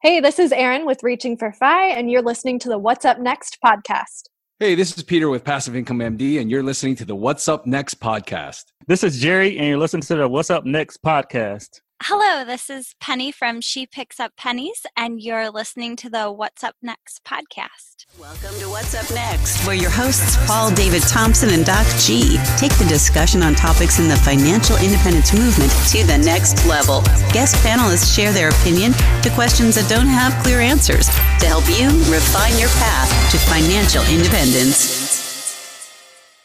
Hey, this is Erin with Reaching for FI, and you're listening to the What's Up Next podcast. Hey, this is Peter with Passive Income MD, and you're listening to the What's Up Next podcast. This is Jerry, and you're listening to the What's Up Next podcast. Hello, this is Penny from She Picks Up Pennies, and you're listening to the What's Up Next podcast. Welcome to What's Up Next, where your hosts, Paul David Thompson and Doc G, take the discussion on topics in the financial independence movement to the next level. Guest panelists share their opinion to questions that don't have clear answers to help you refine your path to financial independence.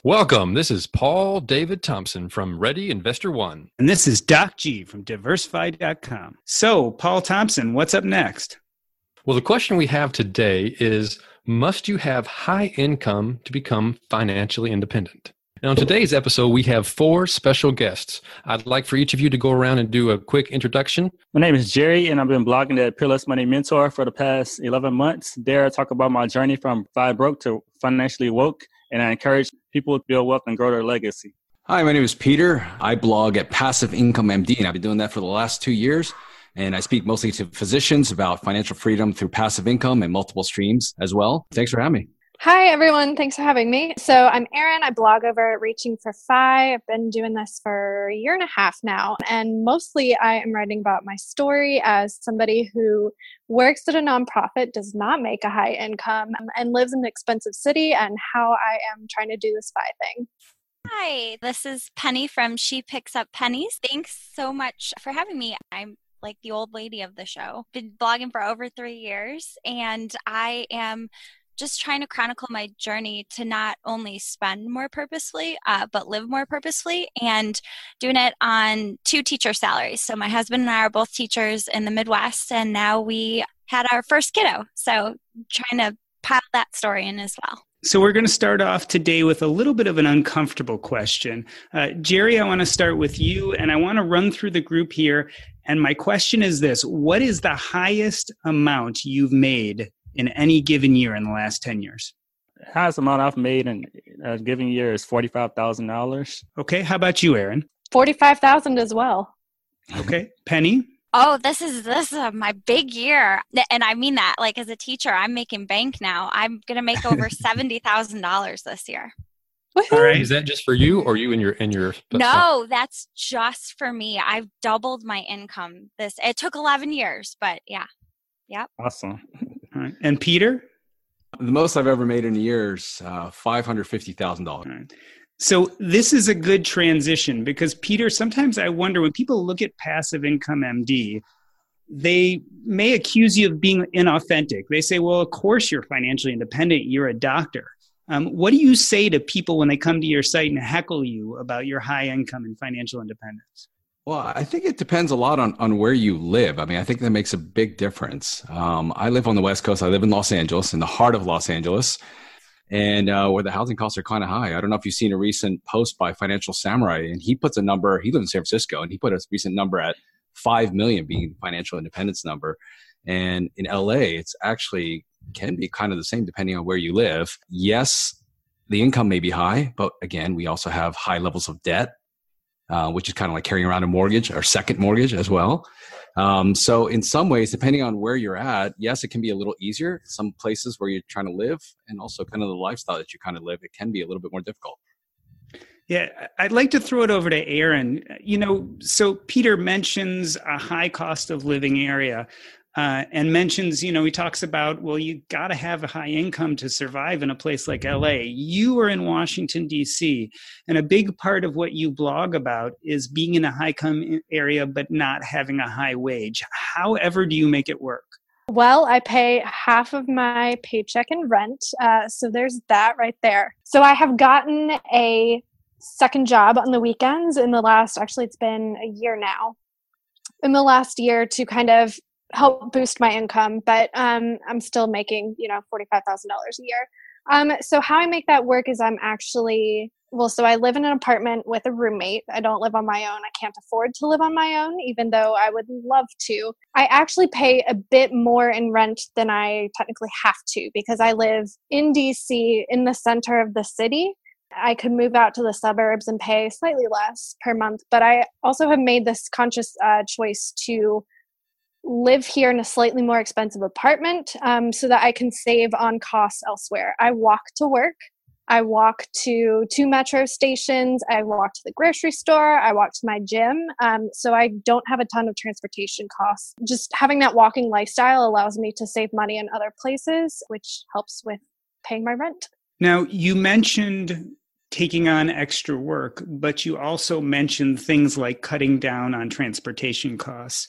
Welcome. This is Paul David Thompson from Ready Investor One. And this is Doc G from diversified.com. So, Paul Thompson, what's up next? Well, the question we have today is Must you have high income to become financially independent? Now, in today's episode, we have four special guests. I'd like for each of you to go around and do a quick introduction. My name is Jerry, and I've been blogging at Peerless Money Mentor for the past 11 months. There, I talk about my journey from five broke to financially woke, and I encourage people to build wealth and grow their legacy. Hi, my name is Peter. I blog at Passive Income MD, and I've been doing that for the last two years. And I speak mostly to physicians about financial freedom through passive income and multiple streams as well. Thanks for having me. Hi, everyone. Thanks for having me. So, I'm Erin. I blog over at Reaching for FI. I've been doing this for a year and a half now. And mostly, I am writing about my story as somebody who works at a nonprofit, does not make a high income, and lives in an expensive city, and how I am trying to do this FI thing. Hi, this is Penny from She Picks Up Pennies. Thanks so much for having me. I'm like the old lady of the show. Been blogging for over three years, and I am just trying to chronicle my journey to not only spend more purposefully, uh, but live more purposefully, and doing it on two teacher salaries. So my husband and I are both teachers in the Midwest, and now we had our first kiddo. So trying to pile that story in as well. So, we're going to start off today with a little bit of an uncomfortable question. Uh, Jerry, I want to start with you, and I want to run through the group here. And my question is this What is the highest amount you've made in any given year in the last 10 years? Highest amount I've made in a given year is $45,000. Okay. How about you, Erin? 45000 as well. Okay. Penny? Oh, this is this is my big year, and I mean that. Like as a teacher, I'm making bank now. I'm gonna make over seventy thousand dollars this year. All right. Is that just for you, or you and your and your? No, that's just for me. I've doubled my income. This it took eleven years, but yeah, yep. Awesome. All right. And Peter? The most I've ever made in a year is uh, five hundred fifty thousand dollars. So this is a good transition because Peter, sometimes I wonder when people look at passive income MD, they may accuse you of being inauthentic. They say, well, of course you're financially independent, you're a doctor. Um, what do you say to people when they come to your site and heckle you about your high income and financial independence? Well, I think it depends a lot on, on where you live. I mean, I think that makes a big difference. Um, I live on the West Coast. I live in Los Angeles, in the heart of Los Angeles and uh, where the housing costs are kind of high. I don't know if you've seen a recent post by Financial Samurai, and he puts a number. He lives in San Francisco, and he put a recent number at five million being financial independence number. And in LA, it's actually can be kind of the same depending on where you live. Yes, the income may be high, but again, we also have high levels of debt, uh, which is kind of like carrying around a mortgage or second mortgage as well. Um, so in some ways, depending on where you're at, yes, it can be a little easier. Some places where you're trying to live and also kind of the lifestyle that you kind of live, it can be a little bit more difficult. Yeah, I'd like to throw it over to Erin. You know, so Peter mentions a high cost of living area uh, and mentions, you know, he talks about, well, you got to have a high income to survive in a place like LA. You are in Washington, D.C., and a big part of what you blog about is being in a high income area but not having a high wage. However, do you make it work? Well, I pay half of my paycheck in rent. Uh, so there's that right there. So I have gotten a second job on the weekends in the last, actually, it's been a year now. In the last year to kind of help boost my income, but um, I'm still making, you know, $45,000 a year. Um, so how I make that work is I'm actually well, so I live in an apartment with a roommate. I don't live on my own. I can't afford to live on my own, even though I would love to. I actually pay a bit more in rent than I technically have to because I live in DC in the center of the city. I could move out to the suburbs and pay slightly less per month, but I also have made this conscious uh, choice to live here in a slightly more expensive apartment um, so that I can save on costs elsewhere. I walk to work. I walk to two metro stations. I walk to the grocery store. I walk to my gym. Um, so I don't have a ton of transportation costs. Just having that walking lifestyle allows me to save money in other places, which helps with paying my rent. Now, you mentioned taking on extra work, but you also mentioned things like cutting down on transportation costs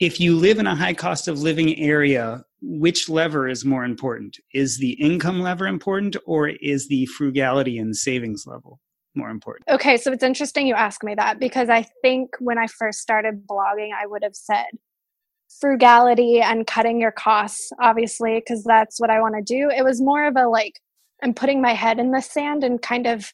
if you live in a high cost of living area, which lever is more important? Is the income lever important or is the frugality and savings level more important? Okay, so it's interesting you ask me that because I think when I first started blogging, I would have said frugality and cutting your costs, obviously, because that's what I want to do. It was more of a like, I'm putting my head in the sand and kind of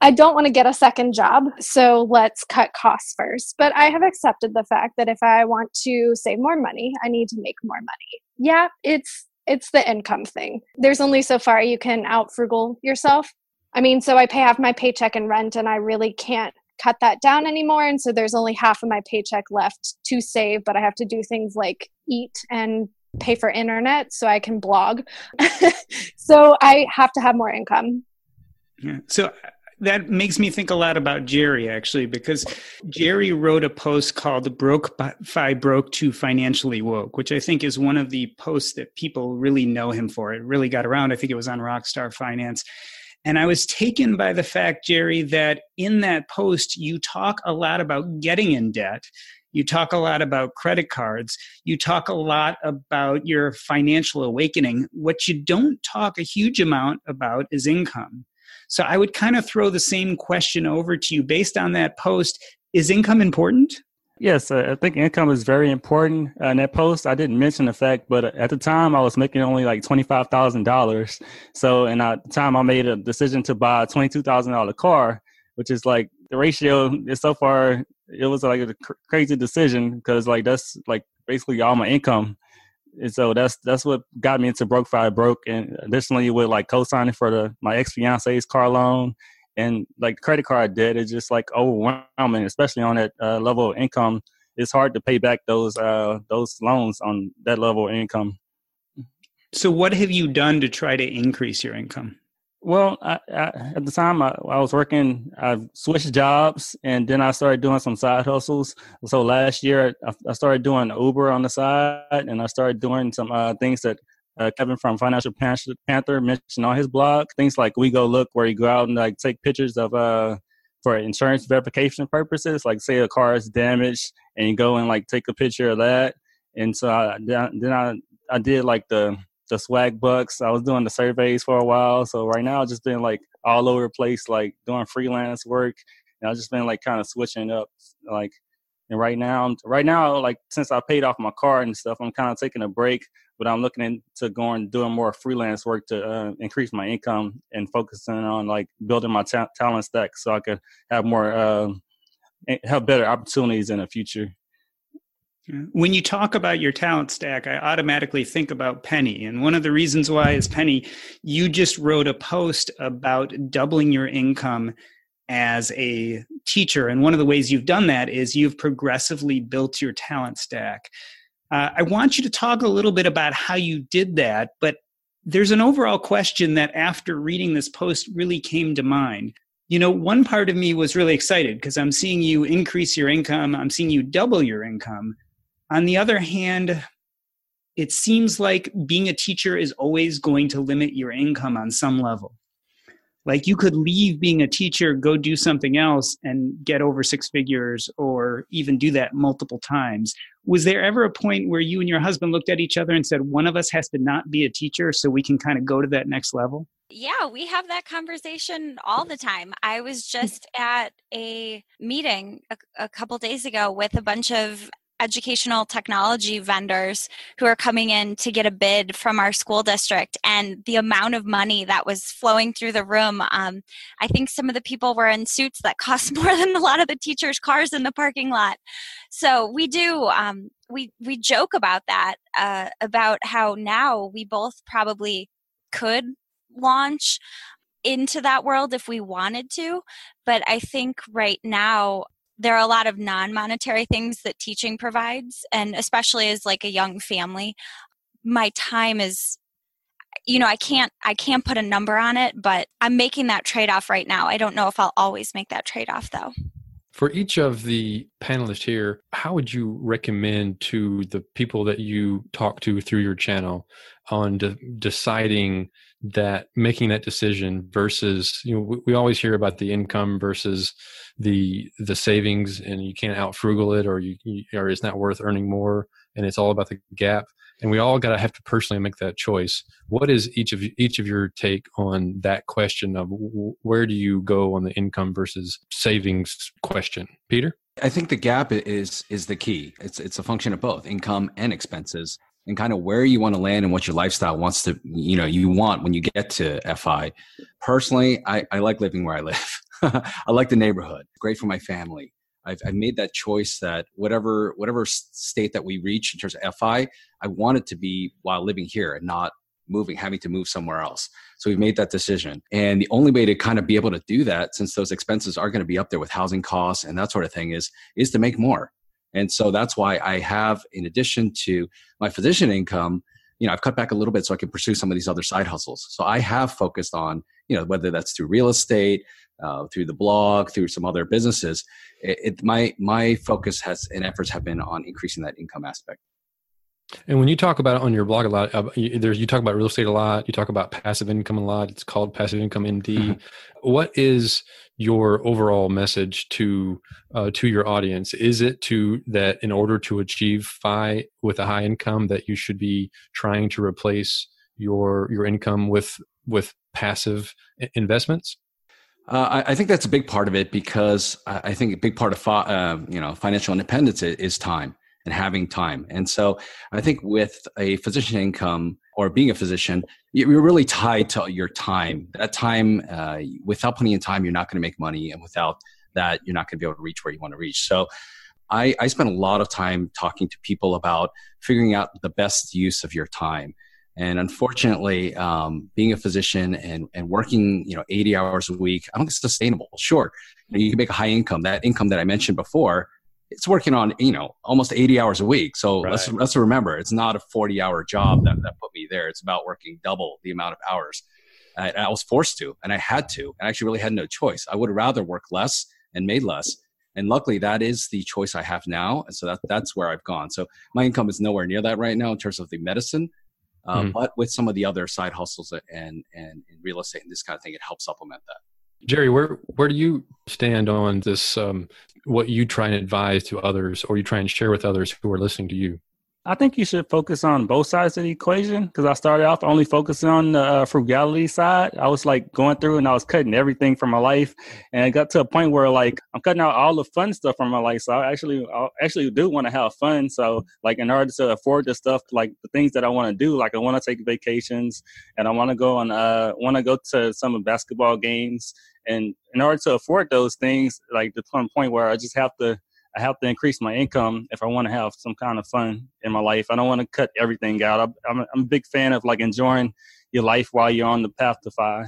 I don't want to get a second job, so let's cut costs first. But I have accepted the fact that if I want to save more money, I need to make more money. Yeah, it's it's the income thing. There's only so far you can out frugal yourself. I mean, so I pay half my paycheck in rent and I really can't cut that down anymore and so there's only half of my paycheck left to save, but I have to do things like eat and pay for internet so I can blog. so I have to have more income. Yeah. So that makes me think a lot about Jerry actually, because Jerry wrote a post called "Broke Fi Broke to Financially Woke," which I think is one of the posts that people really know him for. It really got around. I think it was on Rockstar Finance. And I was taken by the fact, Jerry, that in that post, you talk a lot about getting in debt. You talk a lot about credit cards. You talk a lot about your financial awakening. What you don't talk a huge amount about is income. So I would kind of throw the same question over to you based on that post. Is income important? Yes, uh, I think income is very important. Uh, in that post, I didn't mention the fact, but at the time I was making only like twenty five thousand dollars. So, and at the time I made a decision to buy a twenty two thousand dollar car, which is like the ratio is so far. It was like a cr- crazy decision because like that's like basically all my income and so that's that's what got me into broke fi broke. And additionally with like co-signing for the my ex-fiance's car loan. And like credit card debt is just like overwhelming especially on that uh, level of income. It's hard to pay back those uh, those loans on that level of income. So what have you done to try to increase your income well, I, I, at the time I, I, was working, I switched jobs, and then I started doing some side hustles. So last year, I, started doing Uber on the side, and I started doing some uh, things that uh, Kevin from Financial Panther mentioned on his blog. Things like WeGoLook, where you go out and like take pictures of uh for insurance verification purposes. Like say a car is damaged, and you go and like take a picture of that. And so I, then I I did like the the Swagbucks. I was doing the surveys for a while. So right now I've just been like all over the place, like doing freelance work. And I've just been like kind of switching up like and right now right now like since I paid off my car and stuff, I'm kind of taking a break, but I'm looking into going doing more freelance work to uh, increase my income and focusing on like building my ta- talent stack so I could have more uh, have better opportunities in the future. When you talk about your talent stack, I automatically think about Penny. And one of the reasons why is Penny, you just wrote a post about doubling your income as a teacher. And one of the ways you've done that is you've progressively built your talent stack. Uh, I want you to talk a little bit about how you did that, but there's an overall question that after reading this post really came to mind. you know, one part of me was really excited because I'm seeing you increase your income, I'm seeing you double your income. On the other hand, it seems like being a teacher is always going to limit your income on some level. Like you could leave being a teacher, go do something else and get over six figures or even do that multiple times. Was there ever a point where you and your husband looked at each other and said, one of us has to not be a teacher so we can kind of go to that next level? Yeah, we have that conversation all the time. I was just at a meeting a, a couple days ago with a bunch of educational technology vendors who are coming in to get a bid from our school district and the amount of money that was flowing through the room um, i think some of the people were in suits that cost more than a lot of the teachers cars in the parking lot so we do um, we we joke about that uh, about how now we both probably could launch into that world if we wanted to. But I think right now, there are a lot of non-monetary things that teaching provides and especially as like a young family my time is you know i can't i can't put a number on it but i'm making that trade-off right now. I don't know if i'll always make that trade-off though. For each of the panelists here how would you recommend to the people that you talk to through your channel on de- deciding that making that decision versus you know we, we, always hear about the income versus the the savings and you can't out frugal it or you, you or it's not worth earning more and it's all about the gap. And we all got to have to personally make that choice. What is each of each of your take on that question of where do you go on the income versus savings question? Peter? I think the gap is is the key. It's it's a function of both income and expenses and kind of where you want to land and what your lifestyle wants to you know you want when you get to fi personally i, I like living where i live. I like the neighborhood. Great for my family. I've, I've made that choice that whatever whatever state that we reach in terms of fi i want it to be while living here and not moving having to move somewhere else. So we've made that decision. And the only way to kind of be able to do that since those expenses are going to be up there with housing costs and that sort of thing is is to make more and so that's why I have, in addition to my physician income, you know, I've cut back a little bit so I can pursue some of these other side hustles. So I have focused on, you know, whether that's through real estate, uh, through the blog, through some other businesses. It, it, my my focus has and efforts have been on increasing that income aspect. And when you talk about it on your blog a lot, uh, you, there's you talk about real estate a lot. You talk about passive income a lot. It's called Passive Income MD. Mm-hmm. What is your overall message to uh, to your audience? Is it to that in order to achieve FI with a high income, that you should be trying to replace your your income with with passive investments? Uh, I, I, think that's a big part of it because I, I think a big part of fi- uh, you know financial independence is, is time and having time. And so I think with a physician income or being a physician, you're really tied to your time. That time, uh, without plenty of time, you're not going to make money. And without that, you're not going to be able to reach where you want to reach. So I, I spend a lot of time talking to people about figuring out the best use of your time. And unfortunately, um, being a physician and, and working, you know, 80 hours a week, I don't think it's sustainable. Sure, you, know, you can make a high income. That income that I mentioned before, it's working on you know almost 80 hours a week so right. let's let's remember it's not a 40 hour job that, that put me there it's about working double the amount of hours I, I was forced to and i had to i actually really had no choice i would rather work less and made less and luckily that is the choice i have now and so that, that's where i've gone so my income is nowhere near that right now in terms of the medicine uh, mm-hmm. but with some of the other side hustles and, and and real estate and this kind of thing it helps supplement that Jerry, where where do you stand on this? Um, what you try and advise to others, or you try and share with others who are listening to you? I think you should focus on both sides of the equation because I started off only focusing on the uh, frugality side. I was like going through and I was cutting everything from my life, and it got to a point where like I'm cutting out all the fun stuff from my life. So I actually, I actually do want to have fun. So like in order to afford the stuff, like the things that I want to do, like I want to take vacations and I want to go on, uh, want to go to some basketball games, and in order to afford those things, like the point where I just have to I have to increase my income if I want to have some kind of fun in my life. I don't want to cut everything out. I'm, I'm a big fan of like enjoying your life while you're on the path to FI.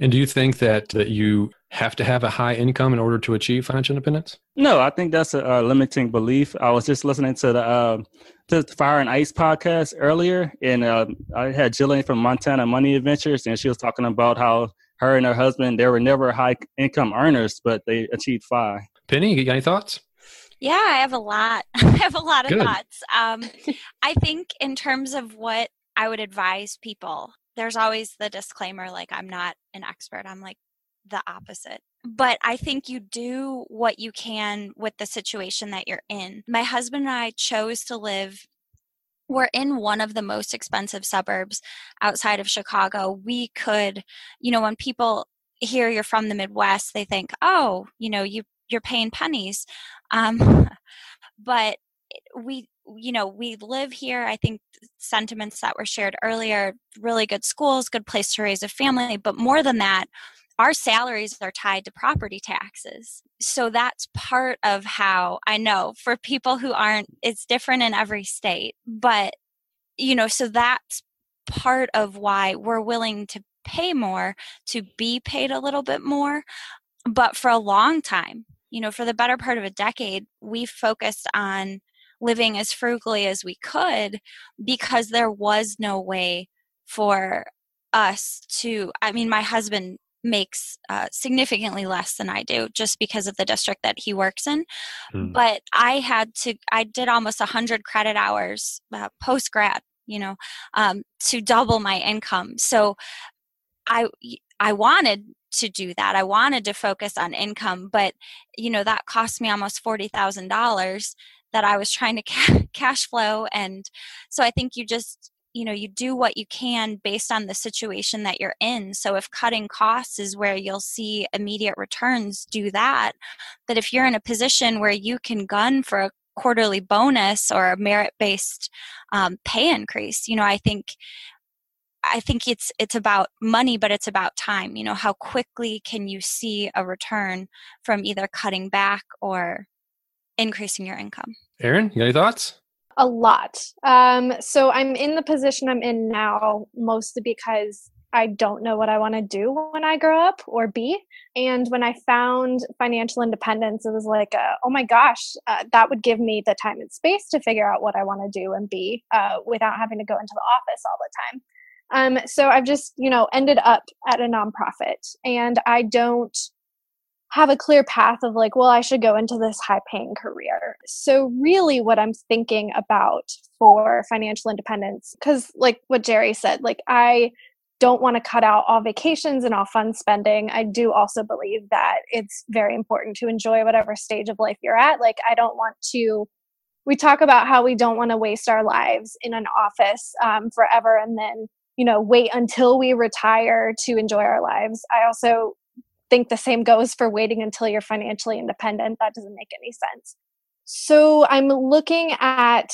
And do you think that that you have to have a high income in order to achieve financial independence? No, I think that's a, a limiting belief. I was just listening to the uh, to the Fire and Ice podcast earlier, and uh, I had Jillian from Montana Money Adventures, and she was talking about how her and her husband, they were never high income earners, but they achieved FI. Penny, you got any thoughts? Yeah, I have a lot. I have a lot of Good. thoughts. Um, I think in terms of what I would advise people, there's always the disclaimer like, I'm not an expert. I'm like the opposite. But I think you do what you can with the situation that you're in. My husband and I chose to live we're in one of the most expensive suburbs outside of Chicago. We could, you know, when people hear you're from the Midwest, they think, oh, you know, you you're paying pennies. Um, but we, you know, we live here. I think sentiments that were shared earlier, really good schools, good place to raise a family. But more than that, our salaries are tied to property taxes. So that's part of how I know for people who aren't, it's different in every state. But, you know, so that's part of why we're willing to pay more to be paid a little bit more. But for a long time, you know, for the better part of a decade, we focused on living as frugally as we could because there was no way for us to i mean my husband makes uh, significantly less than i do just because of the district that he works in. Hmm. but i had to i did almost 100 credit hours uh, post grad you know um, to double my income. So i i wanted to do that. I wanted to focus on income but you know that cost me almost $40000 that i was trying to ca- cash flow. And so i think you just you know you do what you can based on the situation that you're in so if cutting costs is where you'll see immediate returns do that but if you're in a position where you can gun for a quarterly bonus or a merit based um, pay increase you know i think I think it's it's about money, but it's about time. You know, how quickly can you see a return from either cutting back or increasing your income? Erin, you got any thoughts? A lot. Um, so I'm in the position I'm in now mostly because I don't know what I want to do when I grow up or be. And when I found financial independence, it was like, uh, oh my gosh, uh, that would give me the time and space to figure out what I want to do and be uh, without having to go into the office all the time. Um, so I've just, you know, ended up at a nonprofit and I don't have a clear path of like, well, I should go into this high paying career. So, really, what I'm thinking about for financial independence, because like what Jerry said, like, I don't want to cut out all vacations and all fun spending. I do also believe that it's very important to enjoy whatever stage of life you're at. Like, I don't want to. We talk about how we don't want to waste our lives in an office um, forever and then, you know, wait until we retire to enjoy our lives. I also think the same goes for waiting until you're financially independent. That doesn't make any sense. So I'm looking at,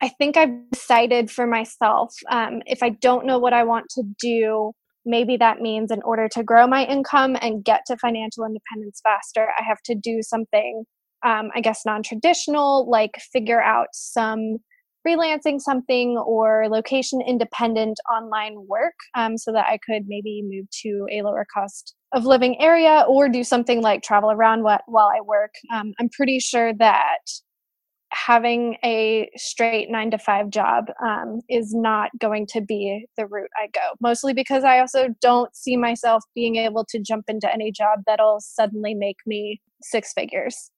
I think I've decided for myself um, if I don't know what I want to do, maybe that means in order to grow my income and get to financial independence faster, I have to do something, um, I guess, non traditional, like figure out some freelancing something or location independent online work um, so that I could maybe move to a lower cost of living area or do something like travel around what, while I work. Um, I'm pretty sure that having a straight nine to five job um, is not going to be the route I go, mostly because I also don't see myself being able to jump into any job that'll suddenly make me six figures.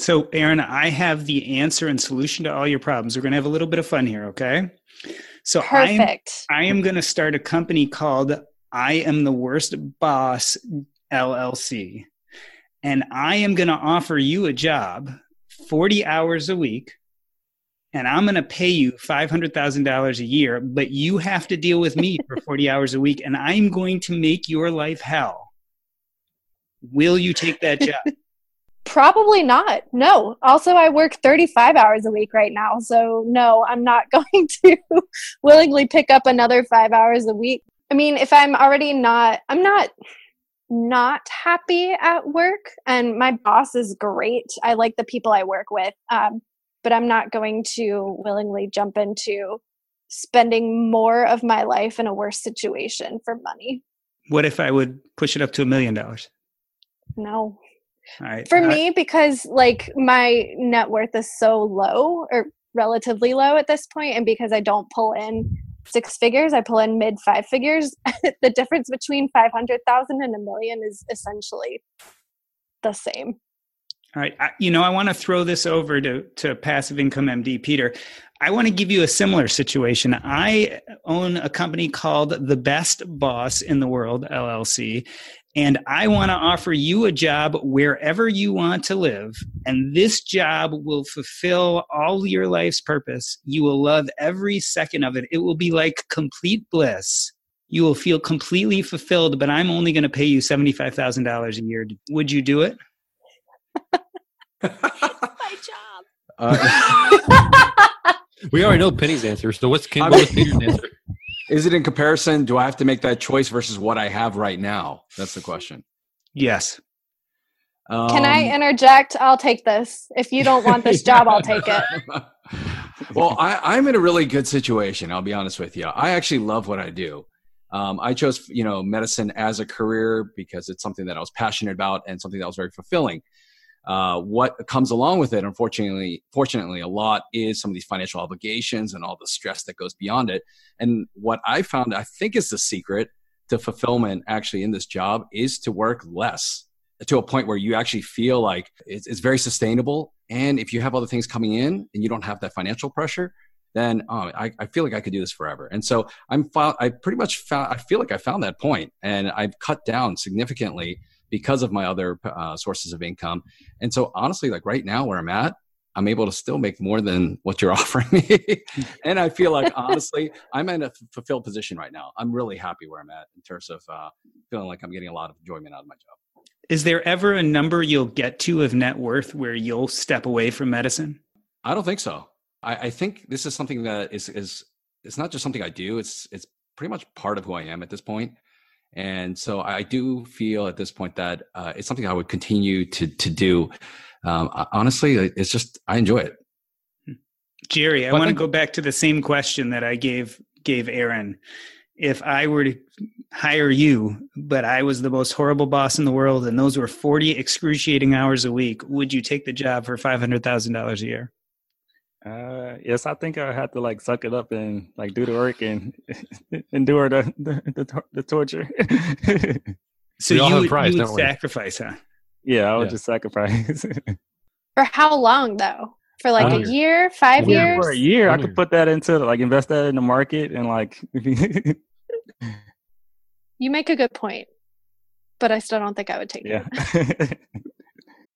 So, Erin, I have the answer and solution to all your problems. We're going to have a little bit of fun here, okay? So, Perfect. I am, I am going to start a company called I Am the Worst Boss LLC. And I am going to offer you a job 40 hours a week. And I'm going to pay you $500,000 a year, but you have to deal with me for 40 hours a week. And I'm going to make your life hell. Will you take that job? Probably not. No. Also, I work 35 hours a week right now. So, no, I'm not going to willingly pick up another five hours a week. I mean, if I'm already not, I'm not not happy at work and my boss is great i like the people i work with um, but i'm not going to willingly jump into spending more of my life in a worse situation for money what if I would push it up to a million dollars? no right. for me because like my net worth is so low or relatively low at this point and because i don't pull in six figures, I pull in mid five figures. the difference between 500,000 and a million is essentially the same. All right. I, you know, I want to throw this over to, to Passive Income MD, Peter. I want to give you a similar situation. I own a company called The Best Boss in the World, LLC, and I want to offer you a job wherever you want to live. And this job will fulfill all your life's purpose. You will love every second of it. It will be like complete bliss. You will feel completely fulfilled, but I'm only going to pay you $75,000 a year. Would you do it? My job. Uh, we already know Penny's answer. So what's, Ken, what's Peter's answer? Is it in comparison? Do I have to make that choice versus what I have right now? That's the question. Yes. Um, Can I um, interject? I'll take this. If you don't want this job, I'll take it. well, I, am in a really good situation. I'll be honest with you. I actually love what I do. Um, I chose, you know, medicine as a career because it's something that I was passionate about and something that was very fulfilling. Uh, what comes along with it, unfortunately, fortunately, a lot is some of these financial obligations and all the stress that goes beyond it. And what I found, I think, is the secret to fulfillment actually in this job is to work less to a point where you actually feel like it's, it's very sustainable. And if you have other things coming in and you don't have that financial pressure, then oh, I, I feel like I could do this forever. And so I'm I pretty much found I feel like I found that point, and I've cut down significantly because of my other uh, sources of income. And so honestly, like right now where I'm at, I'm able to still make more than what you're offering me. and I feel like honestly, I'm in a fulfilled position right now. I'm really happy where I'm at in terms of uh, feeling like I'm getting a lot of enjoyment out of my job. Is there ever a number you'll get to of net worth where you'll step away from medicine? I don't think so. I, I think this is something that is is it's not just something I do. It's it's pretty much part of who I am at this point. And so I do feel at this point that uh, it's something I would continue to to do. Um, honestly, it's just I enjoy it. Jerry, I want to go back to the same question that I gave gave Erin. If I were to hire you, but I was the most horrible boss in the world, and those were forty excruciating hours a week, would you take the job for five hundred thousand dollars a year? Uh, yes, I think I had to like suck it up and like do the work and endure the the, the, the torture. so you, would, price, you would sacrifice, huh? Yeah, I would yeah. just sacrifice. For how long though? For like a year, five years? For a year, I could put that into like invest that in the market and like. you make a good point, but I still don't think I would take yeah. it.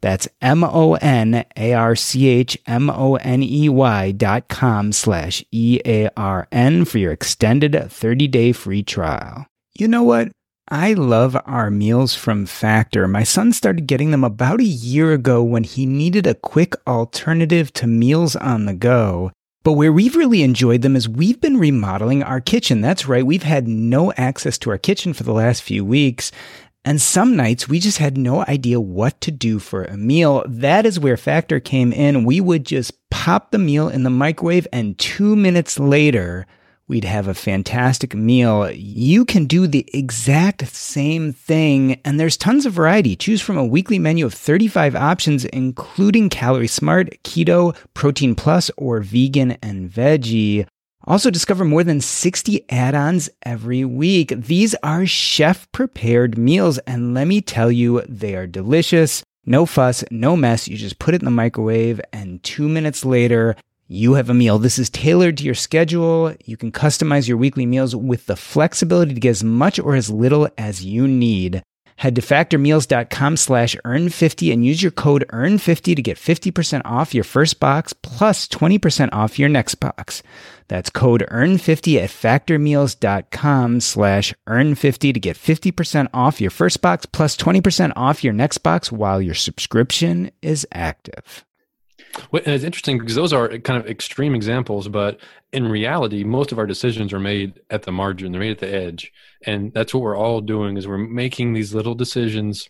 That's M O N A R C H M O N E Y dot com slash E A R N for your extended 30 day free trial. You know what? I love our meals from Factor. My son started getting them about a year ago when he needed a quick alternative to meals on the go. But where we've really enjoyed them is we've been remodeling our kitchen. That's right. We've had no access to our kitchen for the last few weeks. And some nights we just had no idea what to do for a meal. That is where Factor came in. We would just pop the meal in the microwave and two minutes later, we'd have a fantastic meal. You can do the exact same thing, and there's tons of variety. Choose from a weekly menu of 35 options, including Calorie Smart, Keto, Protein Plus, or Vegan and Veggie. Also, discover more than 60 add ons every week. These are chef prepared meals, and let me tell you, they are delicious. No fuss, no mess. You just put it in the microwave, and two minutes later, you have a meal. This is tailored to your schedule. You can customize your weekly meals with the flexibility to get as much or as little as you need. Head to factormeals.com slash earn50 and use your code earn50 to get 50% off your first box plus 20% off your next box. That's code earn50 at factormeals.com slash earn50 to get 50% off your first box plus 20% off your next box while your subscription is active. Well, and it's interesting because those are kind of extreme examples, but in reality, most of our decisions are made at the margin. They're made at the edge, and that's what we're all doing is we're making these little decisions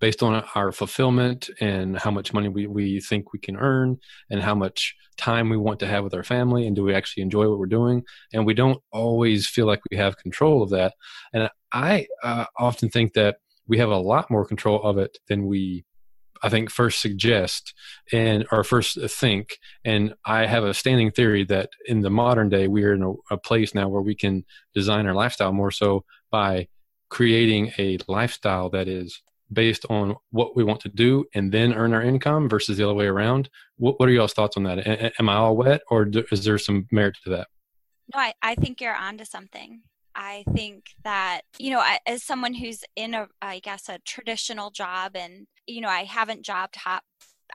based on our fulfillment and how much money we, we think we can earn and how much time we want to have with our family and do we actually enjoy what we're doing and we don't always feel like we have control of that and i uh, often think that we have a lot more control of it than we I think first suggest and or first think. And I have a standing theory that in the modern day we are in a, a place now where we can design our lifestyle more so by creating a lifestyle that is based on what we want to do and then earn our income versus the other way around. What, what are y'all's thoughts on that? A- am I all wet or do, is there some merit to that? No, I, I think you're onto something. I think that, you know, as someone who's in a, I guess, a traditional job and, you know, I haven't job hop,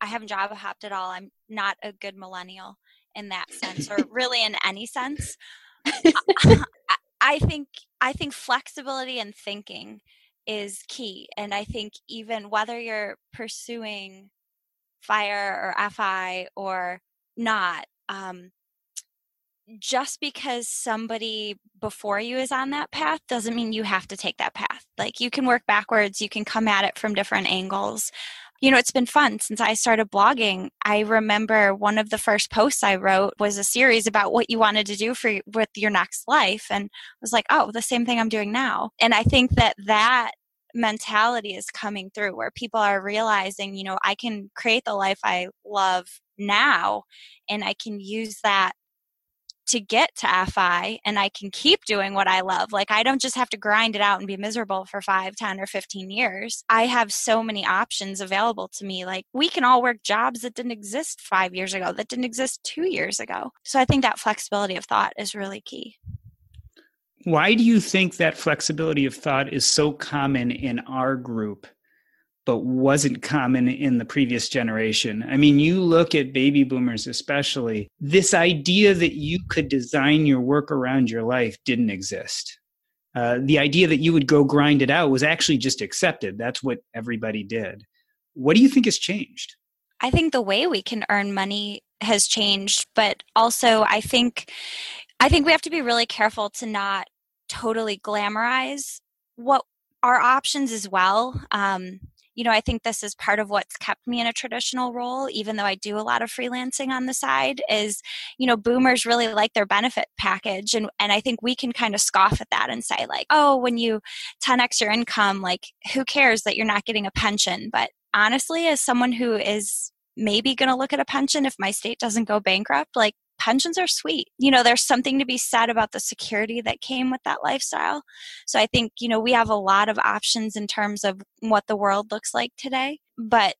I haven't job hopped at all. I'm not a good millennial in that sense or really in any sense. I think, I think flexibility and thinking is key. And I think even whether you're pursuing fire or FI or not, um, just because somebody before you is on that path doesn't mean you have to take that path. Like you can work backwards, you can come at it from different angles. You know, it's been fun since I started blogging. I remember one of the first posts I wrote was a series about what you wanted to do for with your next life and I was like, "Oh, the same thing I'm doing now." And I think that that mentality is coming through where people are realizing, you know, I can create the life I love now and I can use that to get to FI and I can keep doing what I love. Like I don't just have to grind it out and be miserable for five, ten, or 15 years. I have so many options available to me. Like we can all work jobs that didn't exist five years ago, that didn't exist two years ago. So I think that flexibility of thought is really key. Why do you think that flexibility of thought is so common in our group but wasn't common in the previous generation. I mean, you look at baby boomers, especially, this idea that you could design your work around your life didn't exist. Uh, the idea that you would go grind it out was actually just accepted. That's what everybody did. What do you think has changed? I think the way we can earn money has changed, but also I think I think we have to be really careful to not totally glamorize what our options as well. Um, you know, I think this is part of what's kept me in a traditional role, even though I do a lot of freelancing on the side, is, you know, boomers really like their benefit package. And, and I think we can kind of scoff at that and say, like, oh, when you 10x your income, like, who cares that you're not getting a pension? But honestly, as someone who is maybe going to look at a pension if my state doesn't go bankrupt, like, pensions are sweet. You know, there's something to be said about the security that came with that lifestyle. So I think, you know, we have a lot of options in terms of what the world looks like today. But,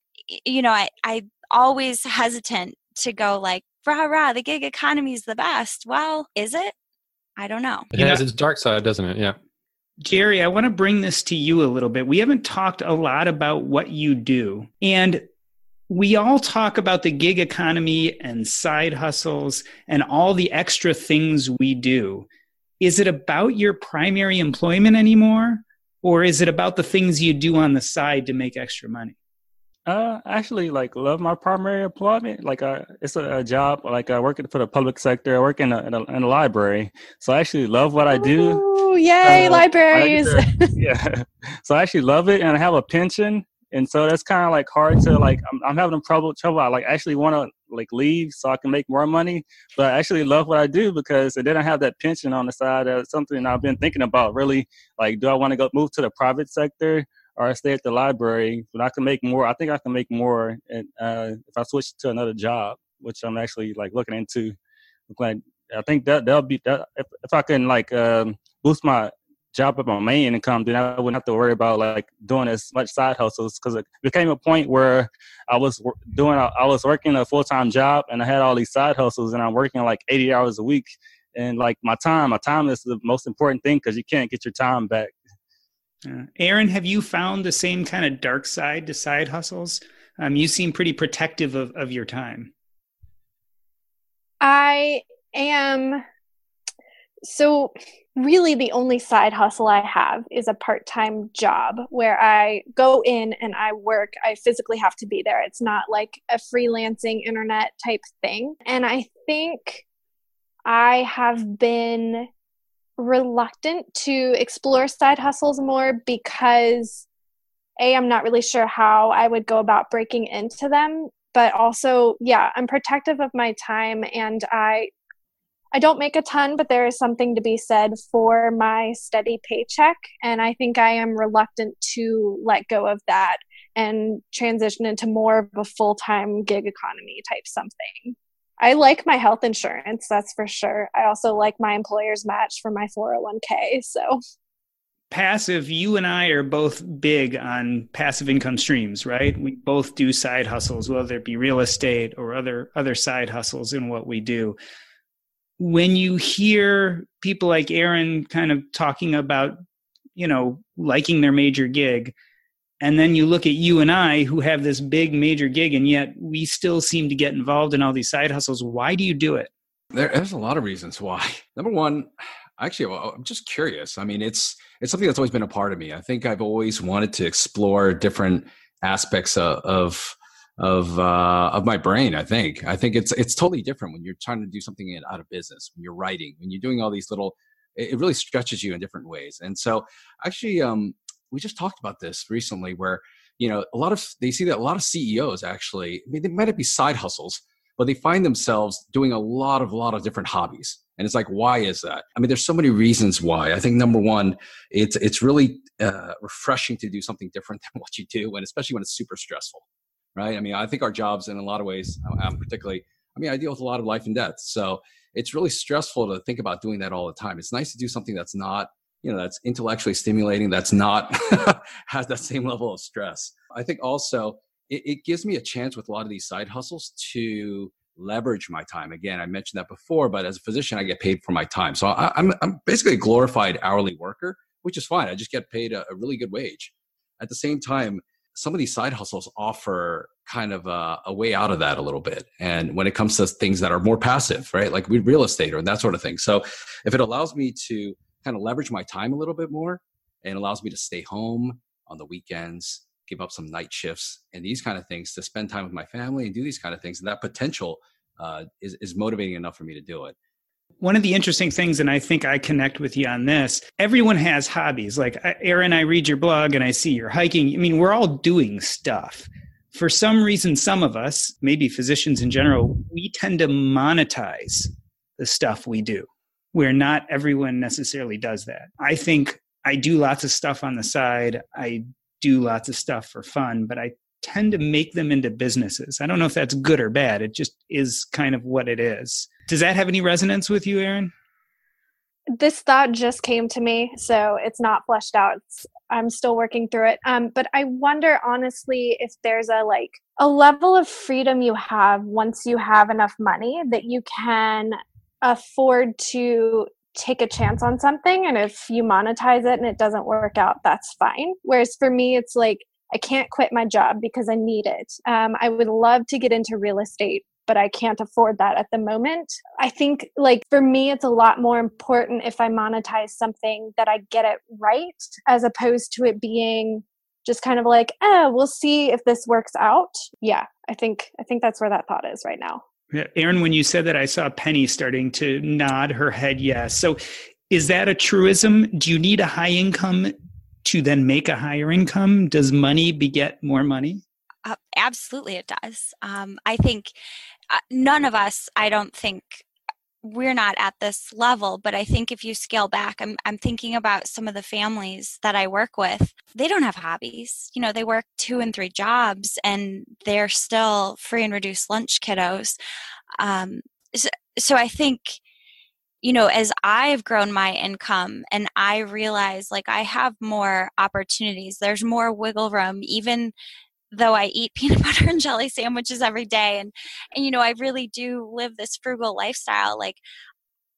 you know, I, I always hesitant to go like, rah, rah, the gig economy is the best. Well, is it? I don't know. It has its dark side, doesn't it? Yeah. Jerry, I want to bring this to you a little bit. We haven't talked a lot about what you do. And we all talk about the gig economy and side hustles and all the extra things we do. Is it about your primary employment anymore? Or is it about the things you do on the side to make extra money? Uh, actually, like love my primary employment. Like, uh, it's a, a job. Like, I work for the public sector. I work in a, in a, in a library, so I actually love what I do. Ooh, yay, uh, libraries! yeah, so I actually love it, and I have a pension, and so that's kind of like hard to like. I'm, I'm having trouble. Trouble. I like actually want to like leave so I can make more money, but I actually love what I do because then I have that pension on the side. That's something I've been thinking about. Really, like, do I want to go move to the private sector? or stay at the library, but I can make more. I think I can make more and, uh, if I switch to another job, which I'm actually like looking into. Like, I think that that'll be that if, if I can like um, boost my job up my main income, then I wouldn't have to worry about like doing as much side hustles because it became a point where I was doing I was working a full time job and I had all these side hustles and I'm working like 80 hours a week and like my time, my time is the most important thing because you can't get your time back uh, Erin, have you found the same kind of dark side to side hustles? Um, you seem pretty protective of, of your time. I am. So, really, the only side hustle I have is a part time job where I go in and I work. I physically have to be there. It's not like a freelancing internet type thing. And I think I have been reluctant to explore side hustles more because a i'm not really sure how i would go about breaking into them but also yeah i'm protective of my time and i i don't make a ton but there is something to be said for my steady paycheck and i think i am reluctant to let go of that and transition into more of a full-time gig economy type something I like my health insurance, that's for sure. I also like my employer's match for my 401k. So, passive, you and I are both big on passive income streams, right? We both do side hustles, whether it be real estate or other other side hustles in what we do. When you hear people like Erin kind of talking about, you know, liking their major gig, and then you look at you and I who have this big major gig, and yet we still seem to get involved in all these side hustles. Why do you do it? There, there's a lot of reasons why. Number one, actually, well, I'm just curious. I mean, it's it's something that's always been a part of me. I think I've always wanted to explore different aspects of of of, uh, of my brain. I think I think it's it's totally different when you're trying to do something out of business, when you're writing, when you're doing all these little. It, it really stretches you in different ways, and so actually, um, we just talked about this recently where you know a lot of they see that a lot of ceos actually I mean, they might be side hustles but they find themselves doing a lot of a lot of different hobbies and it's like why is that i mean there's so many reasons why i think number one it's it's really uh, refreshing to do something different than what you do and especially when it's super stressful right? I mean i think our jobs in a lot of ways i'm particularly i mean i deal with a lot of life and death. So it's really stressful to think about doing that all the time. It's nice to do something that's not you know that's intellectually stimulating that's not has that same level of stress. I think also it, it, gives me a chance with a lot of these side hustles to leverage my time. Again i mentioned that before but as a physician i get paid for my time. So I, am I'm, I'm basically a glorified hourly worker which is fine. I just get paid a, a really good wage. At the same time some of these side hustles offer kind of a, a, way out of that a little bit. And when it comes to things that are more passive, right, like real estate or that sort of thing. So if it allows me to kind of leverage my time a little bit more and allows me to stay home on the weekends, give up some night shifts and these kind of things to spend time with my family and do these kind of things. And that potential uh, is, is motivating enough for me to do it. One of the interesting things, and I think I connect with you on this, everyone has hobbies. Like Erin, I read your blog and I see you're hiking. I mean, we're all doing stuff. For some reason, some of us, maybe physicians in general, we tend to monetize the stuff we do where not everyone necessarily does that. I think I do lots of stuff on the side. I do lots of stuff for fun, but I tend to make them into businesses. I don't know if that's good or bad. It just is kind of what it is. Does that have any resonance with you, Erin? This thought just came to me, so it's not fleshed out. It's, I'm still working through it. Um, but I wonder honestly if there's a like a level of freedom you have once you have enough money that you can afford to take a chance on something and if you monetize it and it doesn't work out that's fine whereas for me it's like i can't quit my job because i need it um, i would love to get into real estate but i can't afford that at the moment i think like for me it's a lot more important if i monetize something that i get it right as opposed to it being just kind of like, eh, we'll see if this works out. Yeah, I think I think that's where that thought is right now. Yeah, Erin, when you said that, I saw Penny starting to nod her head yes. So, is that a truism? Do you need a high income to then make a higher income? Does money beget more money? Uh, absolutely, it does. Um, I think uh, none of us, I don't think, we're not at this level but i think if you scale back I'm, I'm thinking about some of the families that i work with they don't have hobbies you know they work two and three jobs and they're still free and reduced lunch kiddos um, so, so i think you know as i've grown my income and i realize like i have more opportunities there's more wiggle room even though I eat peanut butter and jelly sandwiches every day and and you know I really do live this frugal lifestyle like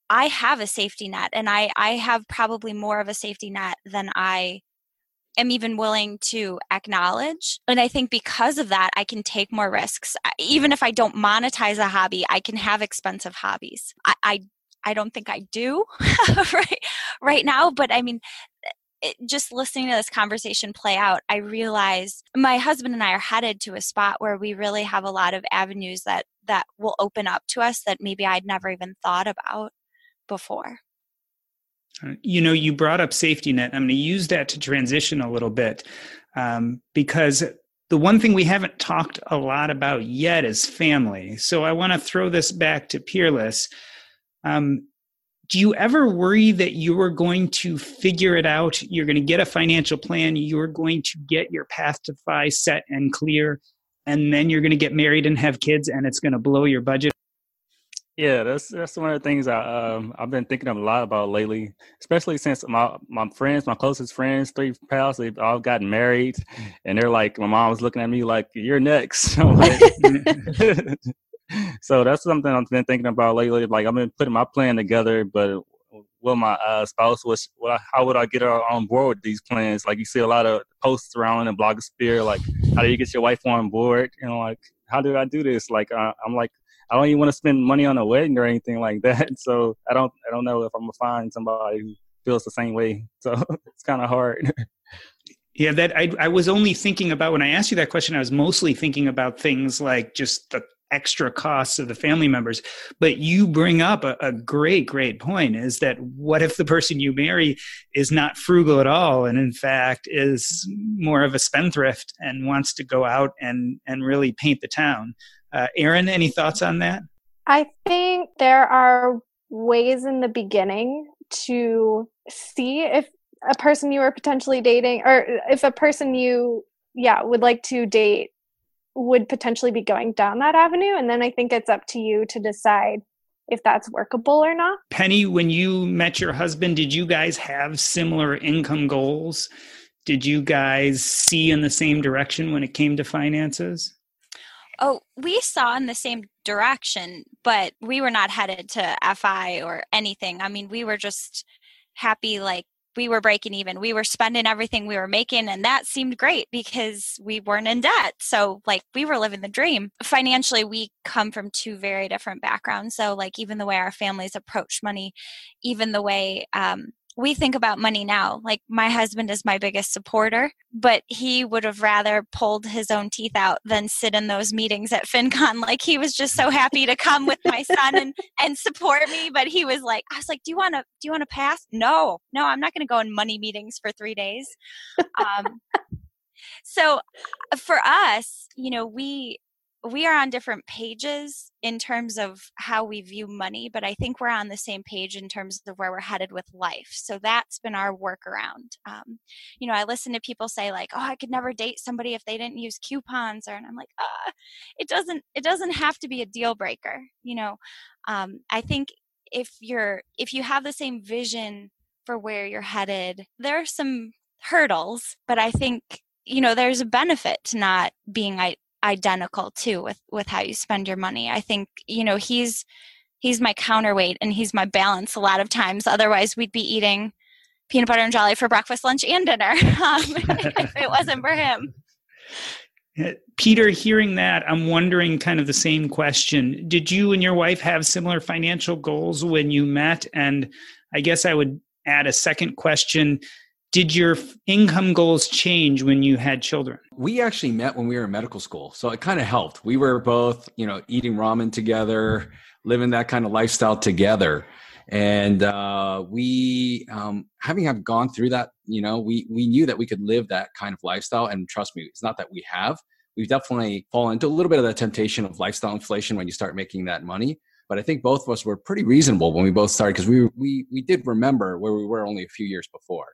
I have a safety net and I I have probably more of a safety net than I am even willing to acknowledge and I think because of that I can take more risks even if I don't monetize a hobby I can have expensive hobbies. I I, I don't think I do right right now but I mean it, just listening to this conversation play out, I realized my husband and I are headed to a spot where we really have a lot of avenues that that will open up to us that maybe I'd never even thought about before. Uh, you know, you brought up safety net. I'm going to use that to transition a little bit um, because the one thing we haven't talked a lot about yet is family. So I want to throw this back to Peerless. Um, do you ever worry that you are going to figure it out? You're going to get a financial plan, you're going to get your path to FI set and clear, and then you're going to get married and have kids, and it's going to blow your budget? Yeah, that's that's one of the things I um I've been thinking a lot about lately, especially since my my friends, my closest friends, three pals, they've all gotten married, and they're like, my mom was looking at me like, "You're next." like, so that's something I've been thinking about lately. Like I've been putting my plan together, but will my uh, spouse was how would I get her on board with these plans? Like you see a lot of posts around in blogosphere, like how do you get your wife on board? You know, like how do I do this? Like uh, I'm like I don't even want to spend money on a wedding or anything like that. So I don't I don't know if I'm gonna find somebody who feels the same way. So it's kind of hard. Yeah, that I, I was only thinking about when I asked you that question. I was mostly thinking about things like just the extra costs of the family members. But you bring up a, a, great, great point is that what if the person you marry is not frugal at all and in fact is more of a spendthrift and wants to go out and, and really paint the town? Uh, Erin, any thoughts on that? I think there are ways in the beginning to see if a person you are potentially dating or if a person you yeah would like to date would potentially be going down that avenue. And then I think it's up to you to decide if that's workable or not. Penny, when you met your husband, did you guys have similar income goals? Did you guys see in the same direction when it came to finances? Oh, we saw in the same direction, but we were not headed to FI or anything. I mean, we were just happy like we were breaking even. We were spending everything we were making, and that seemed great because we weren't in debt. So, like, we were living the dream. Financially, we come from two very different backgrounds. So, like, even the way our families approach money, even the way um, we think about money now. Like my husband is my biggest supporter, but he would have rather pulled his own teeth out than sit in those meetings at FinCon. Like he was just so happy to come with my son and and support me. But he was like, I was like, do you want to do you want to pass? No, no, I'm not going to go in money meetings for three days. Um, so uh, for us, you know, we we are on different pages in terms of how we view money, but I think we're on the same page in terms of where we're headed with life. So that's been our workaround. Um, you know, I listen to people say like, "Oh, I could never date somebody if they didn't use coupons," or and I'm like, "Ah, it doesn't. It doesn't have to be a deal breaker." You know, um, I think if you're if you have the same vision for where you're headed, there are some hurdles, but I think you know there's a benefit to not being identical too with with how you spend your money. I think you know he's he's my counterweight and he's my balance a lot of times. Otherwise we'd be eating peanut butter and jelly for breakfast lunch and dinner. Um, if it wasn't for him. Peter hearing that i'm wondering kind of the same question. Did you and your wife have similar financial goals when you met? And i guess i would add a second question did your income goals change when you had children? We actually met when we were in medical school, so it kind of helped. We were both, you know, eating ramen together, living that kind of lifestyle together, and uh, we, um, having have gone through that, you know, we we knew that we could live that kind of lifestyle. And trust me, it's not that we have. We've definitely fallen into a little bit of the temptation of lifestyle inflation when you start making that money. But I think both of us were pretty reasonable when we both started because we we we did remember where we were only a few years before.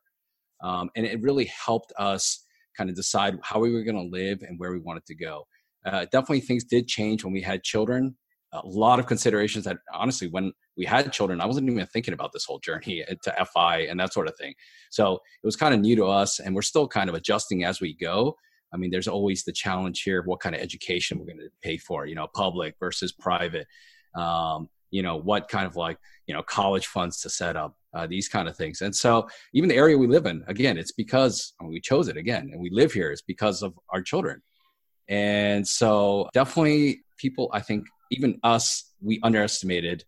Um, and it really helped us kind of decide how we were going to live and where we wanted to go. Uh, definitely things did change when we had children. A lot of considerations that honestly, when we had children, I wasn't even thinking about this whole journey to FI and that sort of thing. So it was kind of new to us, and we're still kind of adjusting as we go. I mean, there's always the challenge here of what kind of education we're going to pay for, you know, public versus private. Um, you know, what kind of like, you know, college funds to set up uh, these kind of things. And so, even the area we live in, again, it's because I mean, we chose it again, and we live here. It's because of our children. And so, definitely, people, I think, even us, we underestimated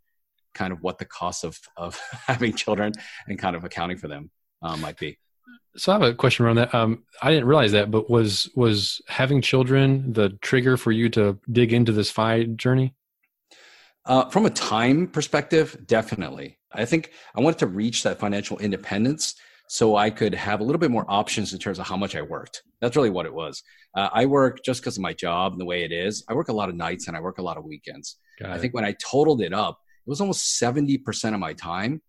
kind of what the cost of of having children and kind of accounting for them uh, might be. So I have a question around that. Um, I didn't realize that, but was was having children the trigger for you to dig into this FI journey? Uh, from a time perspective, definitely. I think I wanted to reach that financial independence so I could have a little bit more options in terms of how much I worked. That's really what it was. Uh, I work just because of my job and the way it is. I work a lot of nights and I work a lot of weekends. I think when I totaled it up, it was almost 70% of my time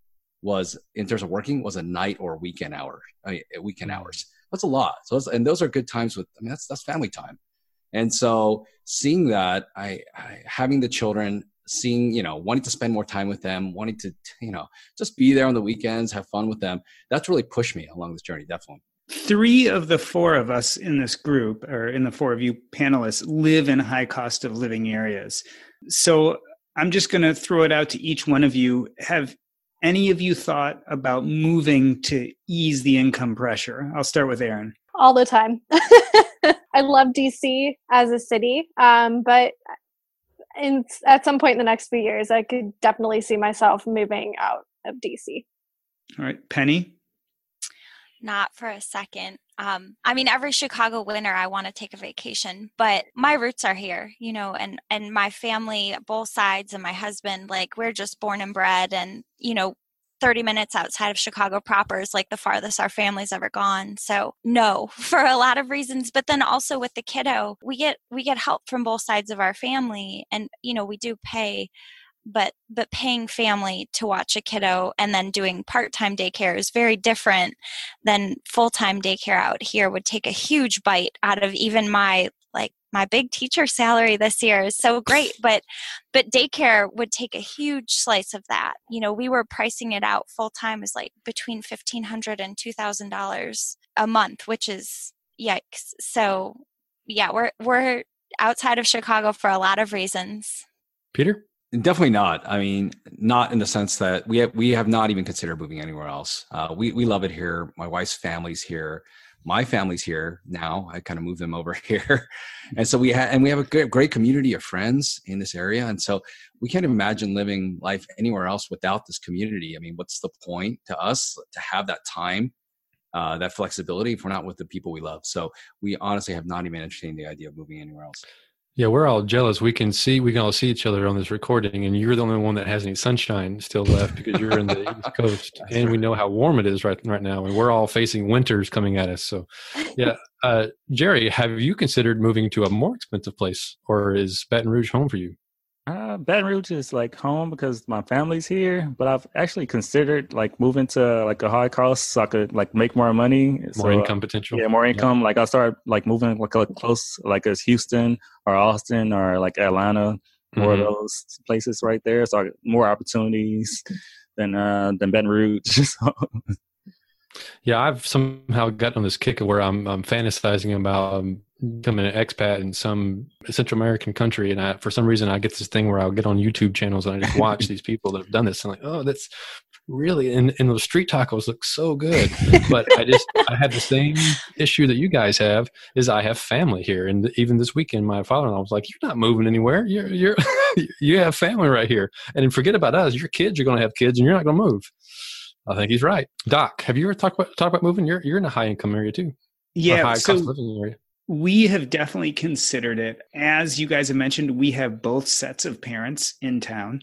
was in terms of working was a night or weekend hour, I mean, weekend mm. hours. That's a lot. So, and those are good times with, I mean, that's, that's family time. And so seeing that, I, I having the children, seeing you know wanting to spend more time with them wanting to you know just be there on the weekends have fun with them. That's really pushed me along this journey definitely. Three of the four of us in this group or in the four of you panelists live in high cost of living areas. So i'm just going to throw it out to each one of you. Have any of you thought about moving to ease the income pressure? I'll start with Erin all the time. I love dc as a city um, but in at some point in the next few years, I could definitely see myself moving out of DC. All right, Penny. Not for a second. Um, I mean, every Chicago winter, I want to take a vacation, but my roots are here, you know, and and my family, both sides, and my husband, like we're just born and bred, and you know, 30 minutes outside of Chicago proper is like the farthest our family's ever gone. So no, for a lot of reasons. But then also with the kiddo, we get we get help from both sides of our family. And you know, we do pay but but paying family to watch a kiddo and then doing part-time daycare is very different than full-time daycare out here would take a huge bite out of even my like my big teacher salary this year is so great but but daycare would take a huge slice of that you know we were pricing it out full time as like between $1500 and $2000 a month which is yikes so yeah we're we're outside of chicago for a lot of reasons peter Definitely not. I mean, not in the sense that we have we have not even considered moving anywhere else. Uh, we we love it here. My wife's family's here my family's here now. I kind of moved them over here, and so we have and we have a great, great community of friends in this area, and so we can't imagine living life anywhere else without this community. I mean, what's the point to us to have that time, uh, that flexibility if we're not with the people we love? So we honestly have not even entertained the idea of moving anywhere else. Yeah, we're all jealous. We can see we can all see each other on this recording, and you're the only one that has any sunshine still left because you're in the East Coast, and we know how warm it is right right now, and we're all facing winters coming at us. So, yeah, uh, Jerry, have you considered moving to a more expensive place, or is Baton Rouge home for you? Uh, Baton Rouge is like home because my family's here, but I've actually considered like moving to like a high cost so I could like make more money, more so, income potential. Yeah, more income. Yeah. Like I started like moving like, like close, like as Houston or Austin or like Atlanta, more mm-hmm. of those places right there. So I, more opportunities than uh than Baton Rouge. Yeah, I've somehow gotten on this kick where I'm, I'm fantasizing about um, Mm-hmm. becoming an expat in some Central American country, and I, for some reason, I get this thing where I'll get on YouTube channels and I just watch these people that have done this, and like, oh, that's really, and, and those street tacos look so good. But I just, I had the same issue that you guys have, is I have family here, and even this weekend, my father-in-law was like, "You're not moving anywhere. You're, you're, you have family right here, and forget about us. Your kids are going to have kids, and you're not going to move." I think he's right. Doc, have you ever talked about talked about moving? You're you're in a high income area too. Yeah, high so cost living area. We have definitely considered it. As you guys have mentioned, we have both sets of parents in town.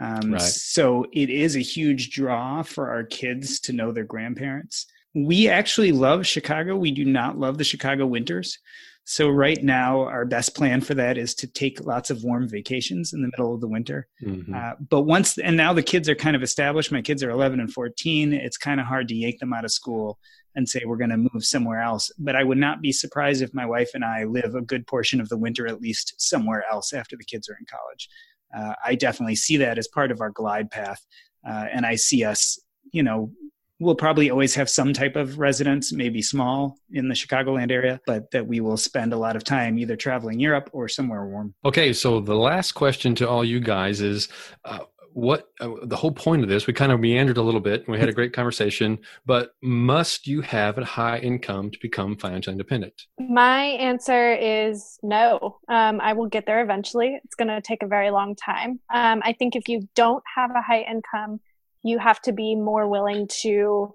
Um, Right. So it is a huge draw for our kids to know their grandparents. We actually love Chicago. We do not love the Chicago winters. So right now, our best plan for that is to take lots of warm vacations in the middle of the winter. Mhm. Uh, but once, and now the kids are kind of established. My kids are 11 and 14. It's kind of hard to yank them out of school and say we're going to move somewhere else. But I would not be surprised if my wife and I live a good portion of the winter at least somewhere else after the kids are in college. Uh, I definitely see that as part of our glide path. Uh, and I see us, you know, we'll probably always have some type of residence, maybe small in the Chicagoland area, but that we will spend a lot of time either traveling Europe or somewhere warm. Okay, so the last question to all you guys is uh, what uh, the whole point of this? We kind of meandered a little bit. We had a great conversation, but must you have a high income to become financially independent? My answer is no. Um, I will get there eventually. It's going to take a very long time. Um, I think if you don't have a high income, you have to be more willing to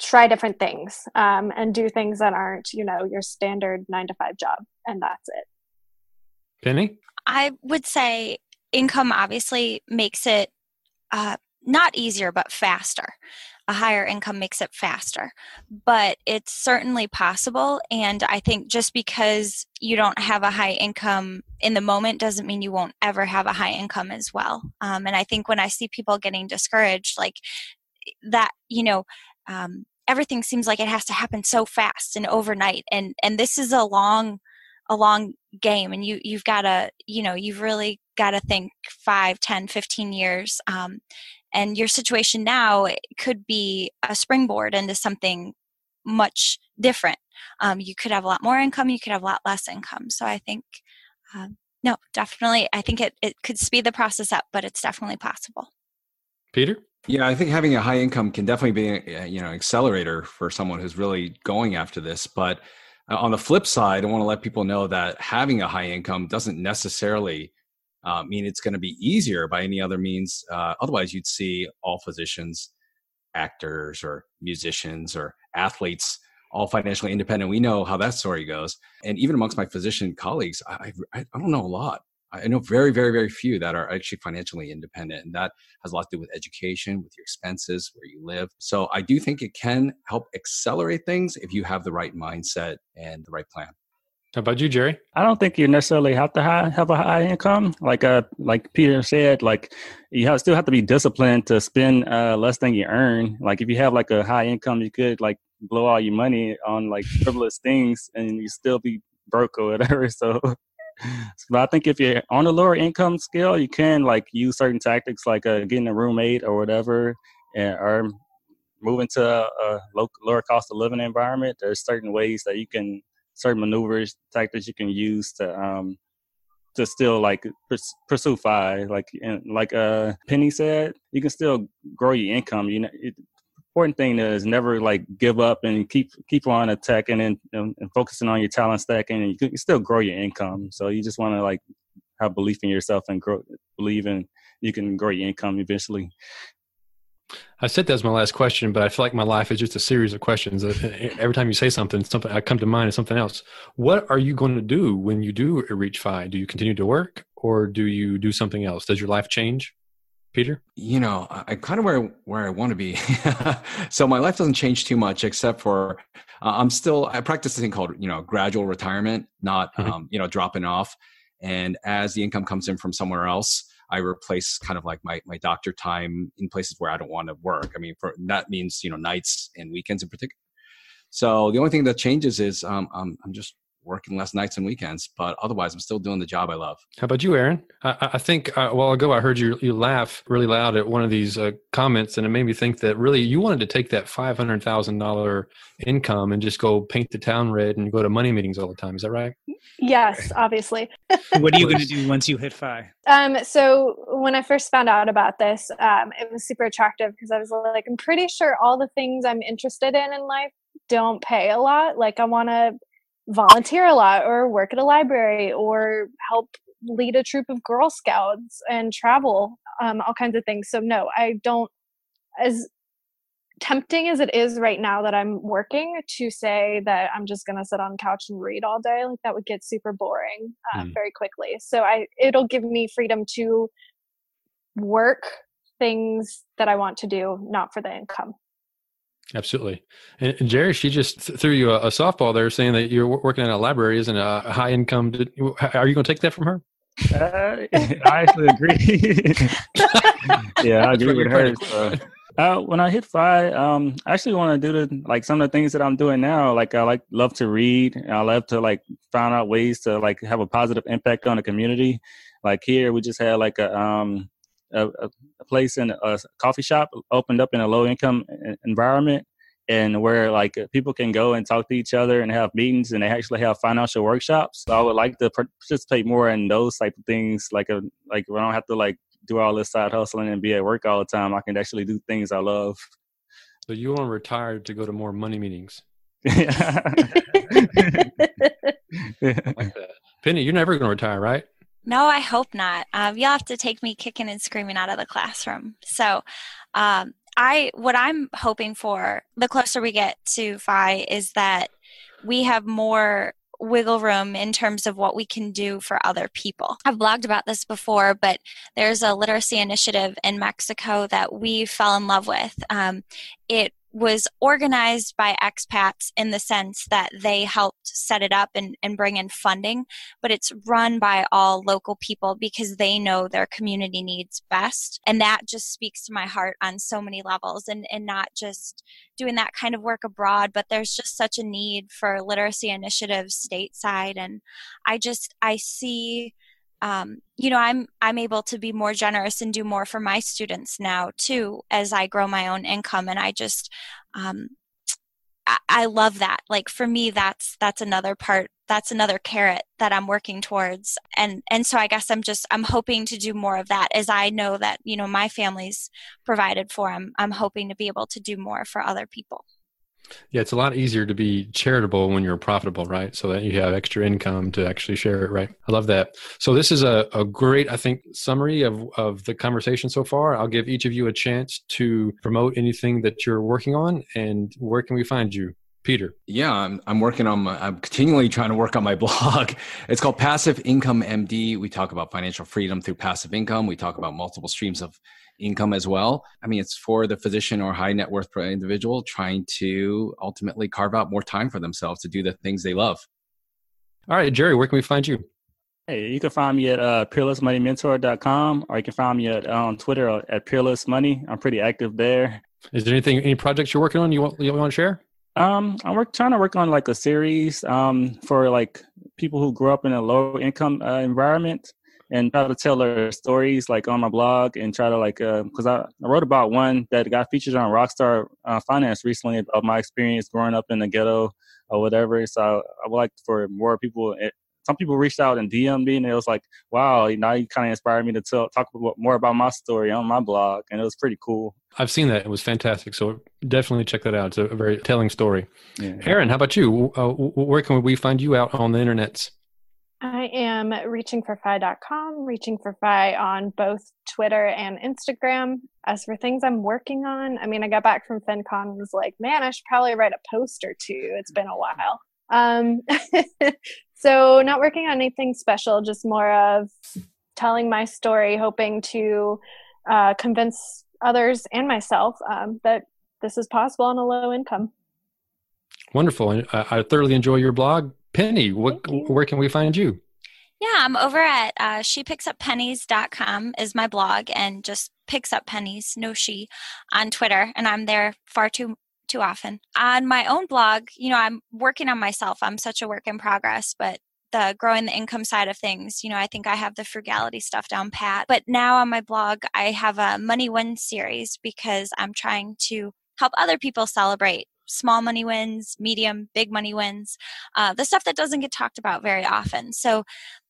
try different things um, and do things that aren't, you know, your standard nine to five job. And that's it. Penny? I would say income obviously makes it uh, not easier, but faster. A higher income makes it faster, but it's certainly possible. And I think just because you don't have a high income in the moment doesn't mean you won't ever have a high income as well. Um, and I think when I see people getting discouraged, like that, you know, um, everything seems like it has to happen so fast and overnight. And and this is a long a long game and you you've got to you know you've really got to think 5 10 15 years um, and your situation now could be a springboard into something much different um, you could have a lot more income you could have a lot less income so i think um, no definitely i think it, it could speed the process up but it's definitely possible Peter? Yeah, I think having a high income can definitely be, a, you know, accelerator for someone who's really going after this. But uh, on the flip side, I want to let people know that having a high income doesn't necessarily uh, mean it's going to be easier by any other means. Uh, otherwise, you'd see all physicians, actors, or musicians, or athletes all financially independent. We know how that story goes. And even amongst my physician colleagues, I, I, I don't know a lot. I know very, very, very few that are actually financially independent. And that has a lot to do with education, with your expenses, where you live. So I do think it can help accelerate things if you have the right mindset and the right plan. How about you, Jerry? I don't think you necessarily have to high, have a high income. Like uh, like Peter said, like you have, still have to be disciplined to spend uh, less than you earn. Like if you have like a high income, you could like blow all your money on like frivolous things, and you still be broke or whatever. So, but I think if you're on a lower income scale, you can like use certain tactics like uh, getting a roommate or whatever, and, or moving to a, a low, lower cost of living environment. There's certain ways that you can certain maneuvers, tactics you can use to um to still like pursue FI. Like and like uh Penny said, you can still grow your income. You know, it, important thing is never like give up and keep keep on attacking and, and, and focusing on your talent stacking, and you can still grow your income. So you just want to like have belief in yourself and grow, believe in you can grow your income eventually. I said that was my last question, but I feel like my life is just a series of questions. Every time you say something, something I come to mind is something else. What are you going to do when you do reach FI? Do you continue to work, or do you do something else? Does your life change, Peter? You know, I kind of where where I want to be. so my life doesn't change too much, except for uh, I'm still I practice this thing called you know gradual retirement, not um, you know dropping off. And as the income comes in from somewhere else, I replace kind of like my, my doctor time in places where I don't want to work. I mean, for that means, you know, nights and weekends in particular. So the only thing that changes is um, I'm, I'm just working less nights and weekends, but otherwise I'm still doing the job I love. How about you, Erin? I, I think uh, a while ago I heard you, you laugh really loud at one of these uh, comments, and it made me think that really you wanted to take that five hundred thousand dollar income and just go paint the town red and go to money meetings all the time. Is that right? Yes, obviously. what are you going to do once you hit FI? Um, so when I first found out about this, um, it was super attractive because I was like, I'm pretty sure all the things I'm interested in in life don't pay a lot. Like I want to volunteer a lot or work at a library or help lead a troop of Girl Scouts and travel, um, all kinds of things. So no, I don't. As tempting as it is right now that I'm working to say that I'm just going to sit on the couch and read all day, like that would get super boring uh, mm. very quickly. So I it'll give me freedom to work things that I want to do, not for the income. Absolutely. And, and Jerry, she just threw you a, a, softball there saying that you're working in a library isn't a high income. Did, are you going to take that from her? Uh, I actually agree. yeah, I agree with her. So. Uh, when I hit FI, um, I actually want to do the like some of the things that I'm doing now. Like I like love to read. I love to like find out ways to like have a positive impact on the community. Like here, we just had like a um a, a place in a coffee shop opened up in a low income environment, and where like people can go and talk to each other and have meetings, and they actually have financial workshops. So I would like to participate more in those type of things. Like a like we don't have to like do all this side hustling and be at work all the time. I can actually do things I love. So you want to retire to go to more money meetings? like. Penny, you're never going to retire, right? No, I hope not. Um, you'll have to take me kicking and screaming out of the classroom. So, um, I what I'm hoping for the closer we get to FI is that we have more wiggle room in terms of what we can do for other people. I've blogged about this before, but there's a literacy initiative in Mexico that we fell in love with. Um, it was organized by expats in the sense that they helped set it up and, and bring in funding, but it's run by all local people because they know their community needs best. And that just speaks to my heart on so many levels and, and not just doing that kind of work abroad, but there's just such a need for literacy initiatives stateside. And I just, I see um, you know i'm i'm able to be more generous and do more for my students now too as i grow my own income. And i just um, I, I love that. Like for me that's that's another part that's another carrot that i'm working towards. And and so i guess i'm just i'm hoping to do more of that as i know that you know my family's provided for i'm i'm hoping to be able to do more for other people yeah, it's a lot easier to be charitable when you're profitable, right? So that you have extra income to actually share it, right? I love that. So this is a, a great, I think, summary of, of the conversation so far. I'll give each of you a chance to promote anything that you're working on and where can we find you? Peter. Yeah, I'm, I'm working on my, I'm continually trying to work on my blog. It's called Passive Income MD. We talk about financial freedom through passive income. We talk about multiple streams of income as well. I mean, it's for the physician or high net worth individual trying to ultimately carve out more time for themselves to do the things they love. All right, Jerry, where can we find you? Hey, you can find me at uh, peerlessmoneymentor.com or you can find me at, on Twitter at peerlessmoney. I'm pretty active there. Is there anything, any projects you're working on you want, you want to share? Um, I'm work, trying to work on like a series um, for like people who grew up in a low income uh, environment and try to tell their stories like on my blog and try to like because uh, I, I wrote about one that got featured on Rockstar uh, Finance recently about my experience growing up in the ghetto or whatever. So I would like for more people. It, eh, some people reached out and DM me, and it was like, "Wow, now you kind of inspired me to tell, talk more about my story on my blog," and it was pretty cool. I've seen that; it was fantastic. So definitely check that out. It's a very telling story. Yeah. Erin, how about you? Uh, where can we find you out on the internets? I am reachingforfi.com, reaching for fi on both Twitter and Instagram. As for things I'm working on, I mean, I got back from FinCon and was like, man, I should probably write a post or two. It's been a while. Um, so, not working on anything special, just more of telling my story, hoping to uh, convince others and myself um, that this is possible on a low income. Wonderful. I, I thoroughly enjoy your blog. Penny, what, where can we find you? Yeah, I'm over at uh, shepicksuppennies.com is my blog and just picks up pennies, no she, on Twitter, and I'm there far too too often. On my own blog, you know, I'm working on myself. I'm such a work in progress, but the growing the income side of things, you know, I think I have the frugality stuff down pat. But now on my blog, I have a money win series because I'm trying to help other people celebrate small money wins, medium, big money wins, uh, the stuff that doesn't get talked about very often. So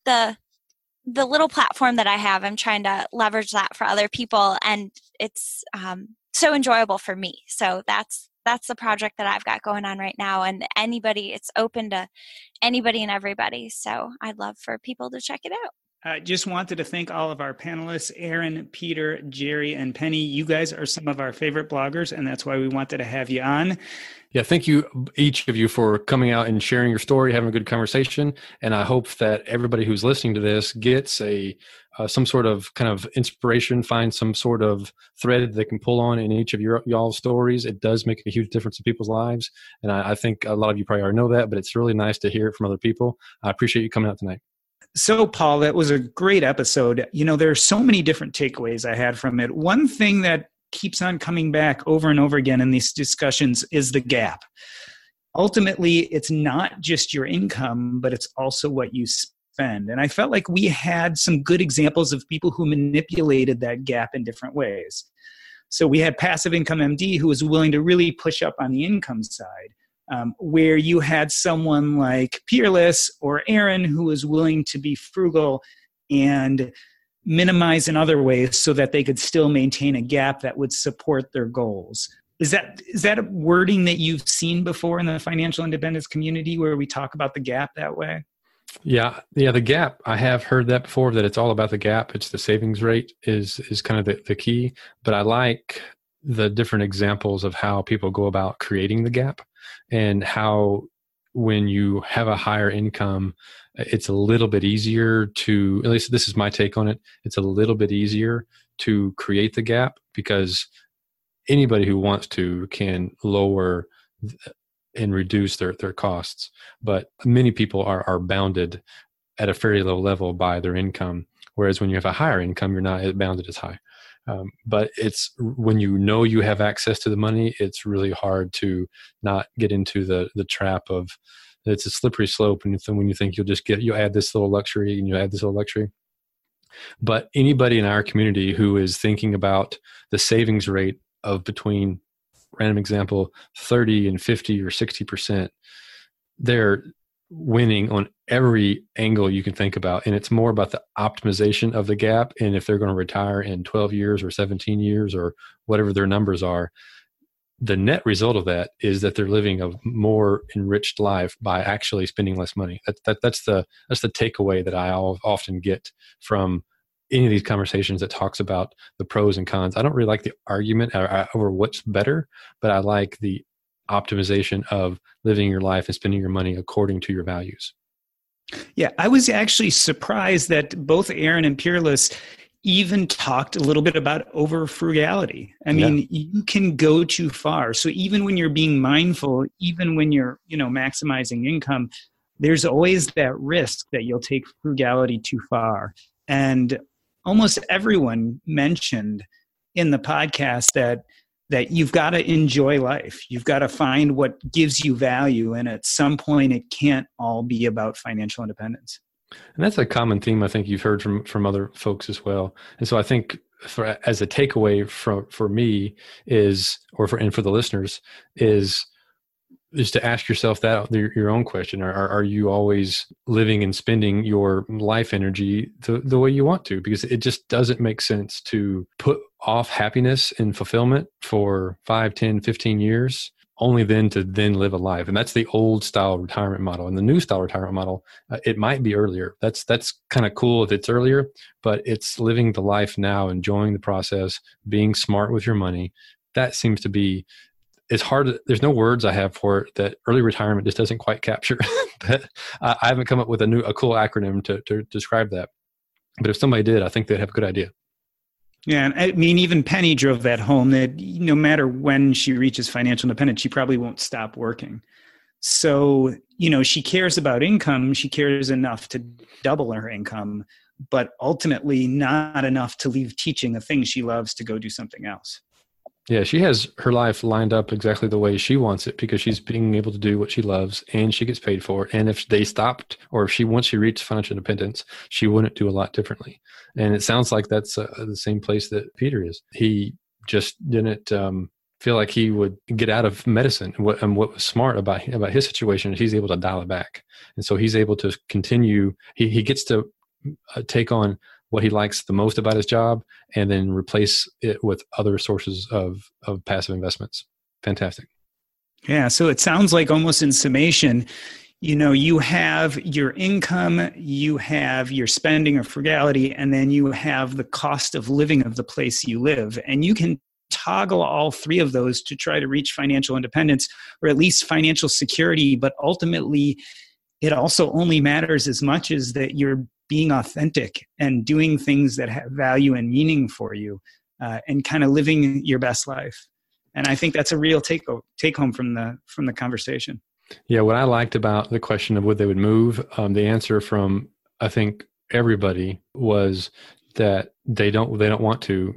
the the little platform that I have, I'm trying to leverage that for other people, and it's um, so enjoyable for me. So that's that's the project that I've got going on right now. And anybody, it's open to anybody and everybody. So I'd love for people to check it out. I uh, just wanted to thank all of our panelists, Erin, Peter, Jerry, and Penny. You guys are some of our favorite bloggers, and that's why we wanted to have you on. Yeah, thank you, each of you, for coming out and sharing your story, having a good conversation. And I hope that everybody who's listening to this gets a uh, some sort of kind of inspiration, find some sort of thread they can pull on in each of your y'all's stories. It does make a huge difference in people's lives, and I, I think a lot of you probably already know that. But it's really nice to hear it from other people. I appreciate you coming out tonight. So, Paul, that was a great episode. You know, there are so many different takeaways I had from it. One thing that keeps on coming back over and over again in these discussions is the gap. Ultimately, it's not just your income, but it's also what you spend. And I felt like we had some good examples of people who manipulated that gap in different ways. So we had Passive Income MD who was willing to really push up on the income side um, where you had someone like Peerless or Erin who was willing to be frugal and minimize in other ways so that they could still maintain a gap that would support their goals. Is that is that a wording that you've seen before in the financial independence community where we talk about the gap that way? Yeah, yeah, the gap. I have heard that before that it's all about the gap. It's the savings rate is is kind of the, the key. But I like the different examples of how people go about creating the gap and how when you have a higher income it's a little bit easier to at least this is my take on it it's a little bit easier to create the gap because anybody who wants to can lower and reduce their, their costs. But many people are, are bounded at a fairly low level by their income whereas when you have a higher income you're not bounded as high um, but it's when you know you have access to the money, it's really hard to not get into the the trap of it's a slippery slope. And when you think you'll just get you add this little luxury and you add this little luxury. But anybody in our community who is thinking about the savings rate of between random example 30 and 50 or 60 percent they're winning on every angle you can think about and it's more about the optimization of the gap and if they're going to retire in 12 years or 17 years or whatever their numbers are the net result of that is that they're living a more enriched life by actually spending less money that, that that's the that's the takeaway that i often get from any of these conversations that talks about the pros and cons i don't really like the argument uh, uh, over what's better but i like the optimization of living your life and spending your money according to your values. Yeah, I was actually surprised that both Erin and Peerless even talked a little bit about over frugality. I mean, yeah. you can go too far. So even when you're being mindful, even when you're, you know, maximizing income, there's always that risk that you'll take frugality too far. And almost everyone mentioned in the podcast that that you've got to enjoy life. You've got to find what gives you value. And at some point, it can't all be about financial independence. And that's a common theme I think you've heard from from other folks as well. And so I think for as a takeaway from for me is or for and for the listeners is is to ask yourself that your own question are, are you always living and spending your life energy the, the way you want to? Because it just doesn't make sense to put off happiness and fulfillment for 5 10 15 years only then to then live a life. And that's the old style retirement model. And the new style retirement model uh, it might be earlier. That's that's kind of cool if it's earlier but it's living the life now enjoying the process being smart with your money. That seems to be it's hard. There's no words I have for it that early retirement just doesn't quite capture. that I, haven't come up with a new a cool acronym to to describe that. But if somebody did, I think they'd have a good idea. Yeah, I mean, even Penny drove that home. That no matter when she reaches financial independence, she probably won't stop working. So you know, she cares about income. She cares enough to double her income, but ultimately not enough to leave teaching the thing she loves to go do something else. Yeah, she has her life lined up exactly the way she wants it because she's being able to do what she loves and she gets paid for it. And if they stopped, or if she once she reached financial independence, she wouldn't do a lot differently. And it sounds like that's uh, the same place that Peter is. He just didn't um, feel like he would get out of medicine. And what, and what was smart about about his situation is he's able to dial it back, and so he's able to continue. He he gets to uh, take on what he likes the most about his job and then replace it with other sources of, of passive investments. Fantastic. Yeah. So it sounds like almost in summation, you know you have your income you have your spending or frugality and then you have the cost of living of the place you live and you can toggle all three of those to try to reach financial independence or at least financial security but ultimately it also only matters as much as that you're being authentic and doing things that have value and meaning for you uh, and kind of living your best life and i think that's a real take, take home from the from the conversation yeah, what I liked about the question of would they would move, um, the answer from I think everybody was that they don't they don't want to.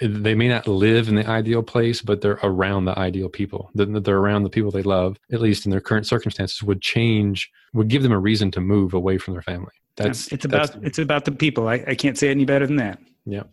They may not live in the ideal place, but they're around the ideal people. They're around the people they love, at least in their current circumstances, would change, would give them a reason to move away from their family. That's it's about that's, it's about the people. I, I can't say any better than that. Yeah.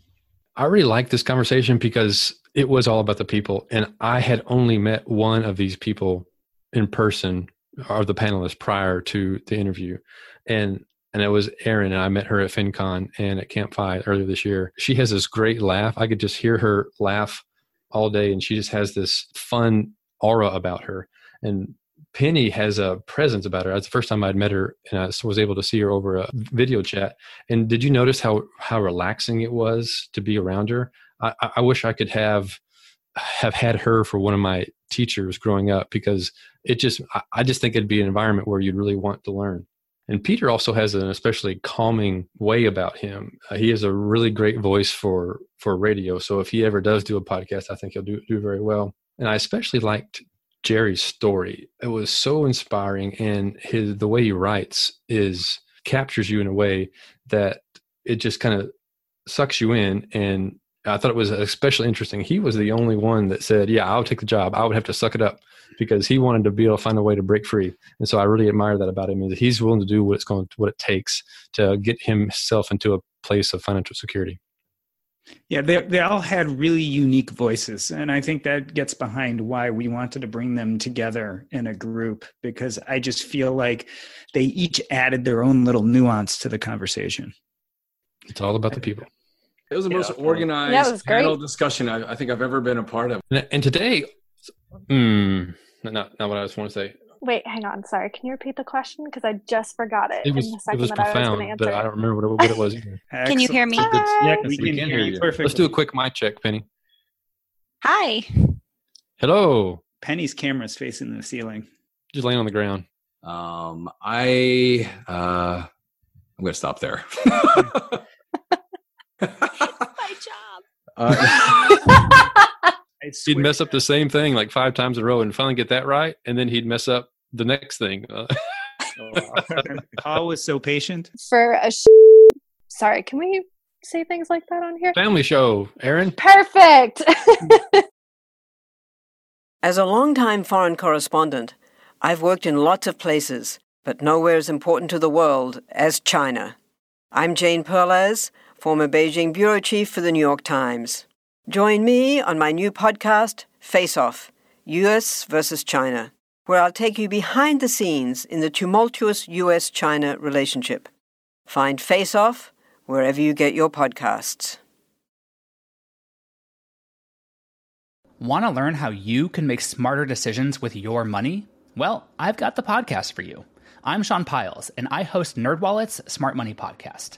I really like this conversation because it was all about the people. And I had only met one of these people in person are the panelists prior to the interview and and it was Erin and I met her at FinCon and at Camp FI earlier this year. She has this great laugh. I could just hear her laugh all day and she just has this fun aura about her. And Penny has a presence about her. That's the first time I'd met her and I was able to see her over a video chat. And did you notice how how relaxing it was to be around her? I, I wish I could have have had her for one of my teachers growing up because it just I just think it'd be an environment where you'd really want to learn. And Peter also has an especially calming way about him. Uh, he has a really great voice for for radio. So if he ever does do a podcast, I think he'll do do very well. And I especially liked Jerry's story. It was so inspiring, and his the way he writes is captures you in a way that it just kind of sucks you in and I thought it was especially interesting. He was the only one that said, "Yeah, I'll take the job. I would have to suck it up," because he wanted to be able to find a way to break free. And so I really admire that about him. Is that he's willing to do what it's going, what it takes to get himself into a place of financial security. Yeah, they they all had really unique voices, and I think that gets behind why we wanted to bring them together in a group because I just feel like they each added their own little nuance to the conversation. It's all about the people. It was the most organized yeah, panel discussion I, I, think I've ever been a part of. And today, mm, not not what I was want to say. Wait, hang on. Sorry, can you repeat the question? Because I just forgot it. It was, it was profound, I was but I don't remember what it, what it was. can you hear me? Yeah, we, we can, hear you. Perfect. Let's do a quick mic check, Penny. Hi. Hello. Penny's camera is facing the ceiling. Just laying on the ground. Um, I uh, I'm going to stop there. My job. Uh, he'd mess up the same thing like five times in a row and finally get that right, and then he'd mess up the next thing. Uh, Paul was so patient. For a sh- sorry, can we say things like that on here? Family show, Erin. Perfect. as a longtime foreign correspondent, I've worked in lots of places, but nowhere as important to the world as China. I'm Jane Perlez former Beijing bureau chief for the New York Times. Join me on my new podcast, Face Off US versus China, where I'll take you behind the scenes in the tumultuous US China relationship. Find Face Off wherever you get your podcasts. Want to learn how you can make smarter decisions with your money? Well, I've got the podcast for you. I'm Sean Pyles, and I host NerdWallet's Smart Money Podcast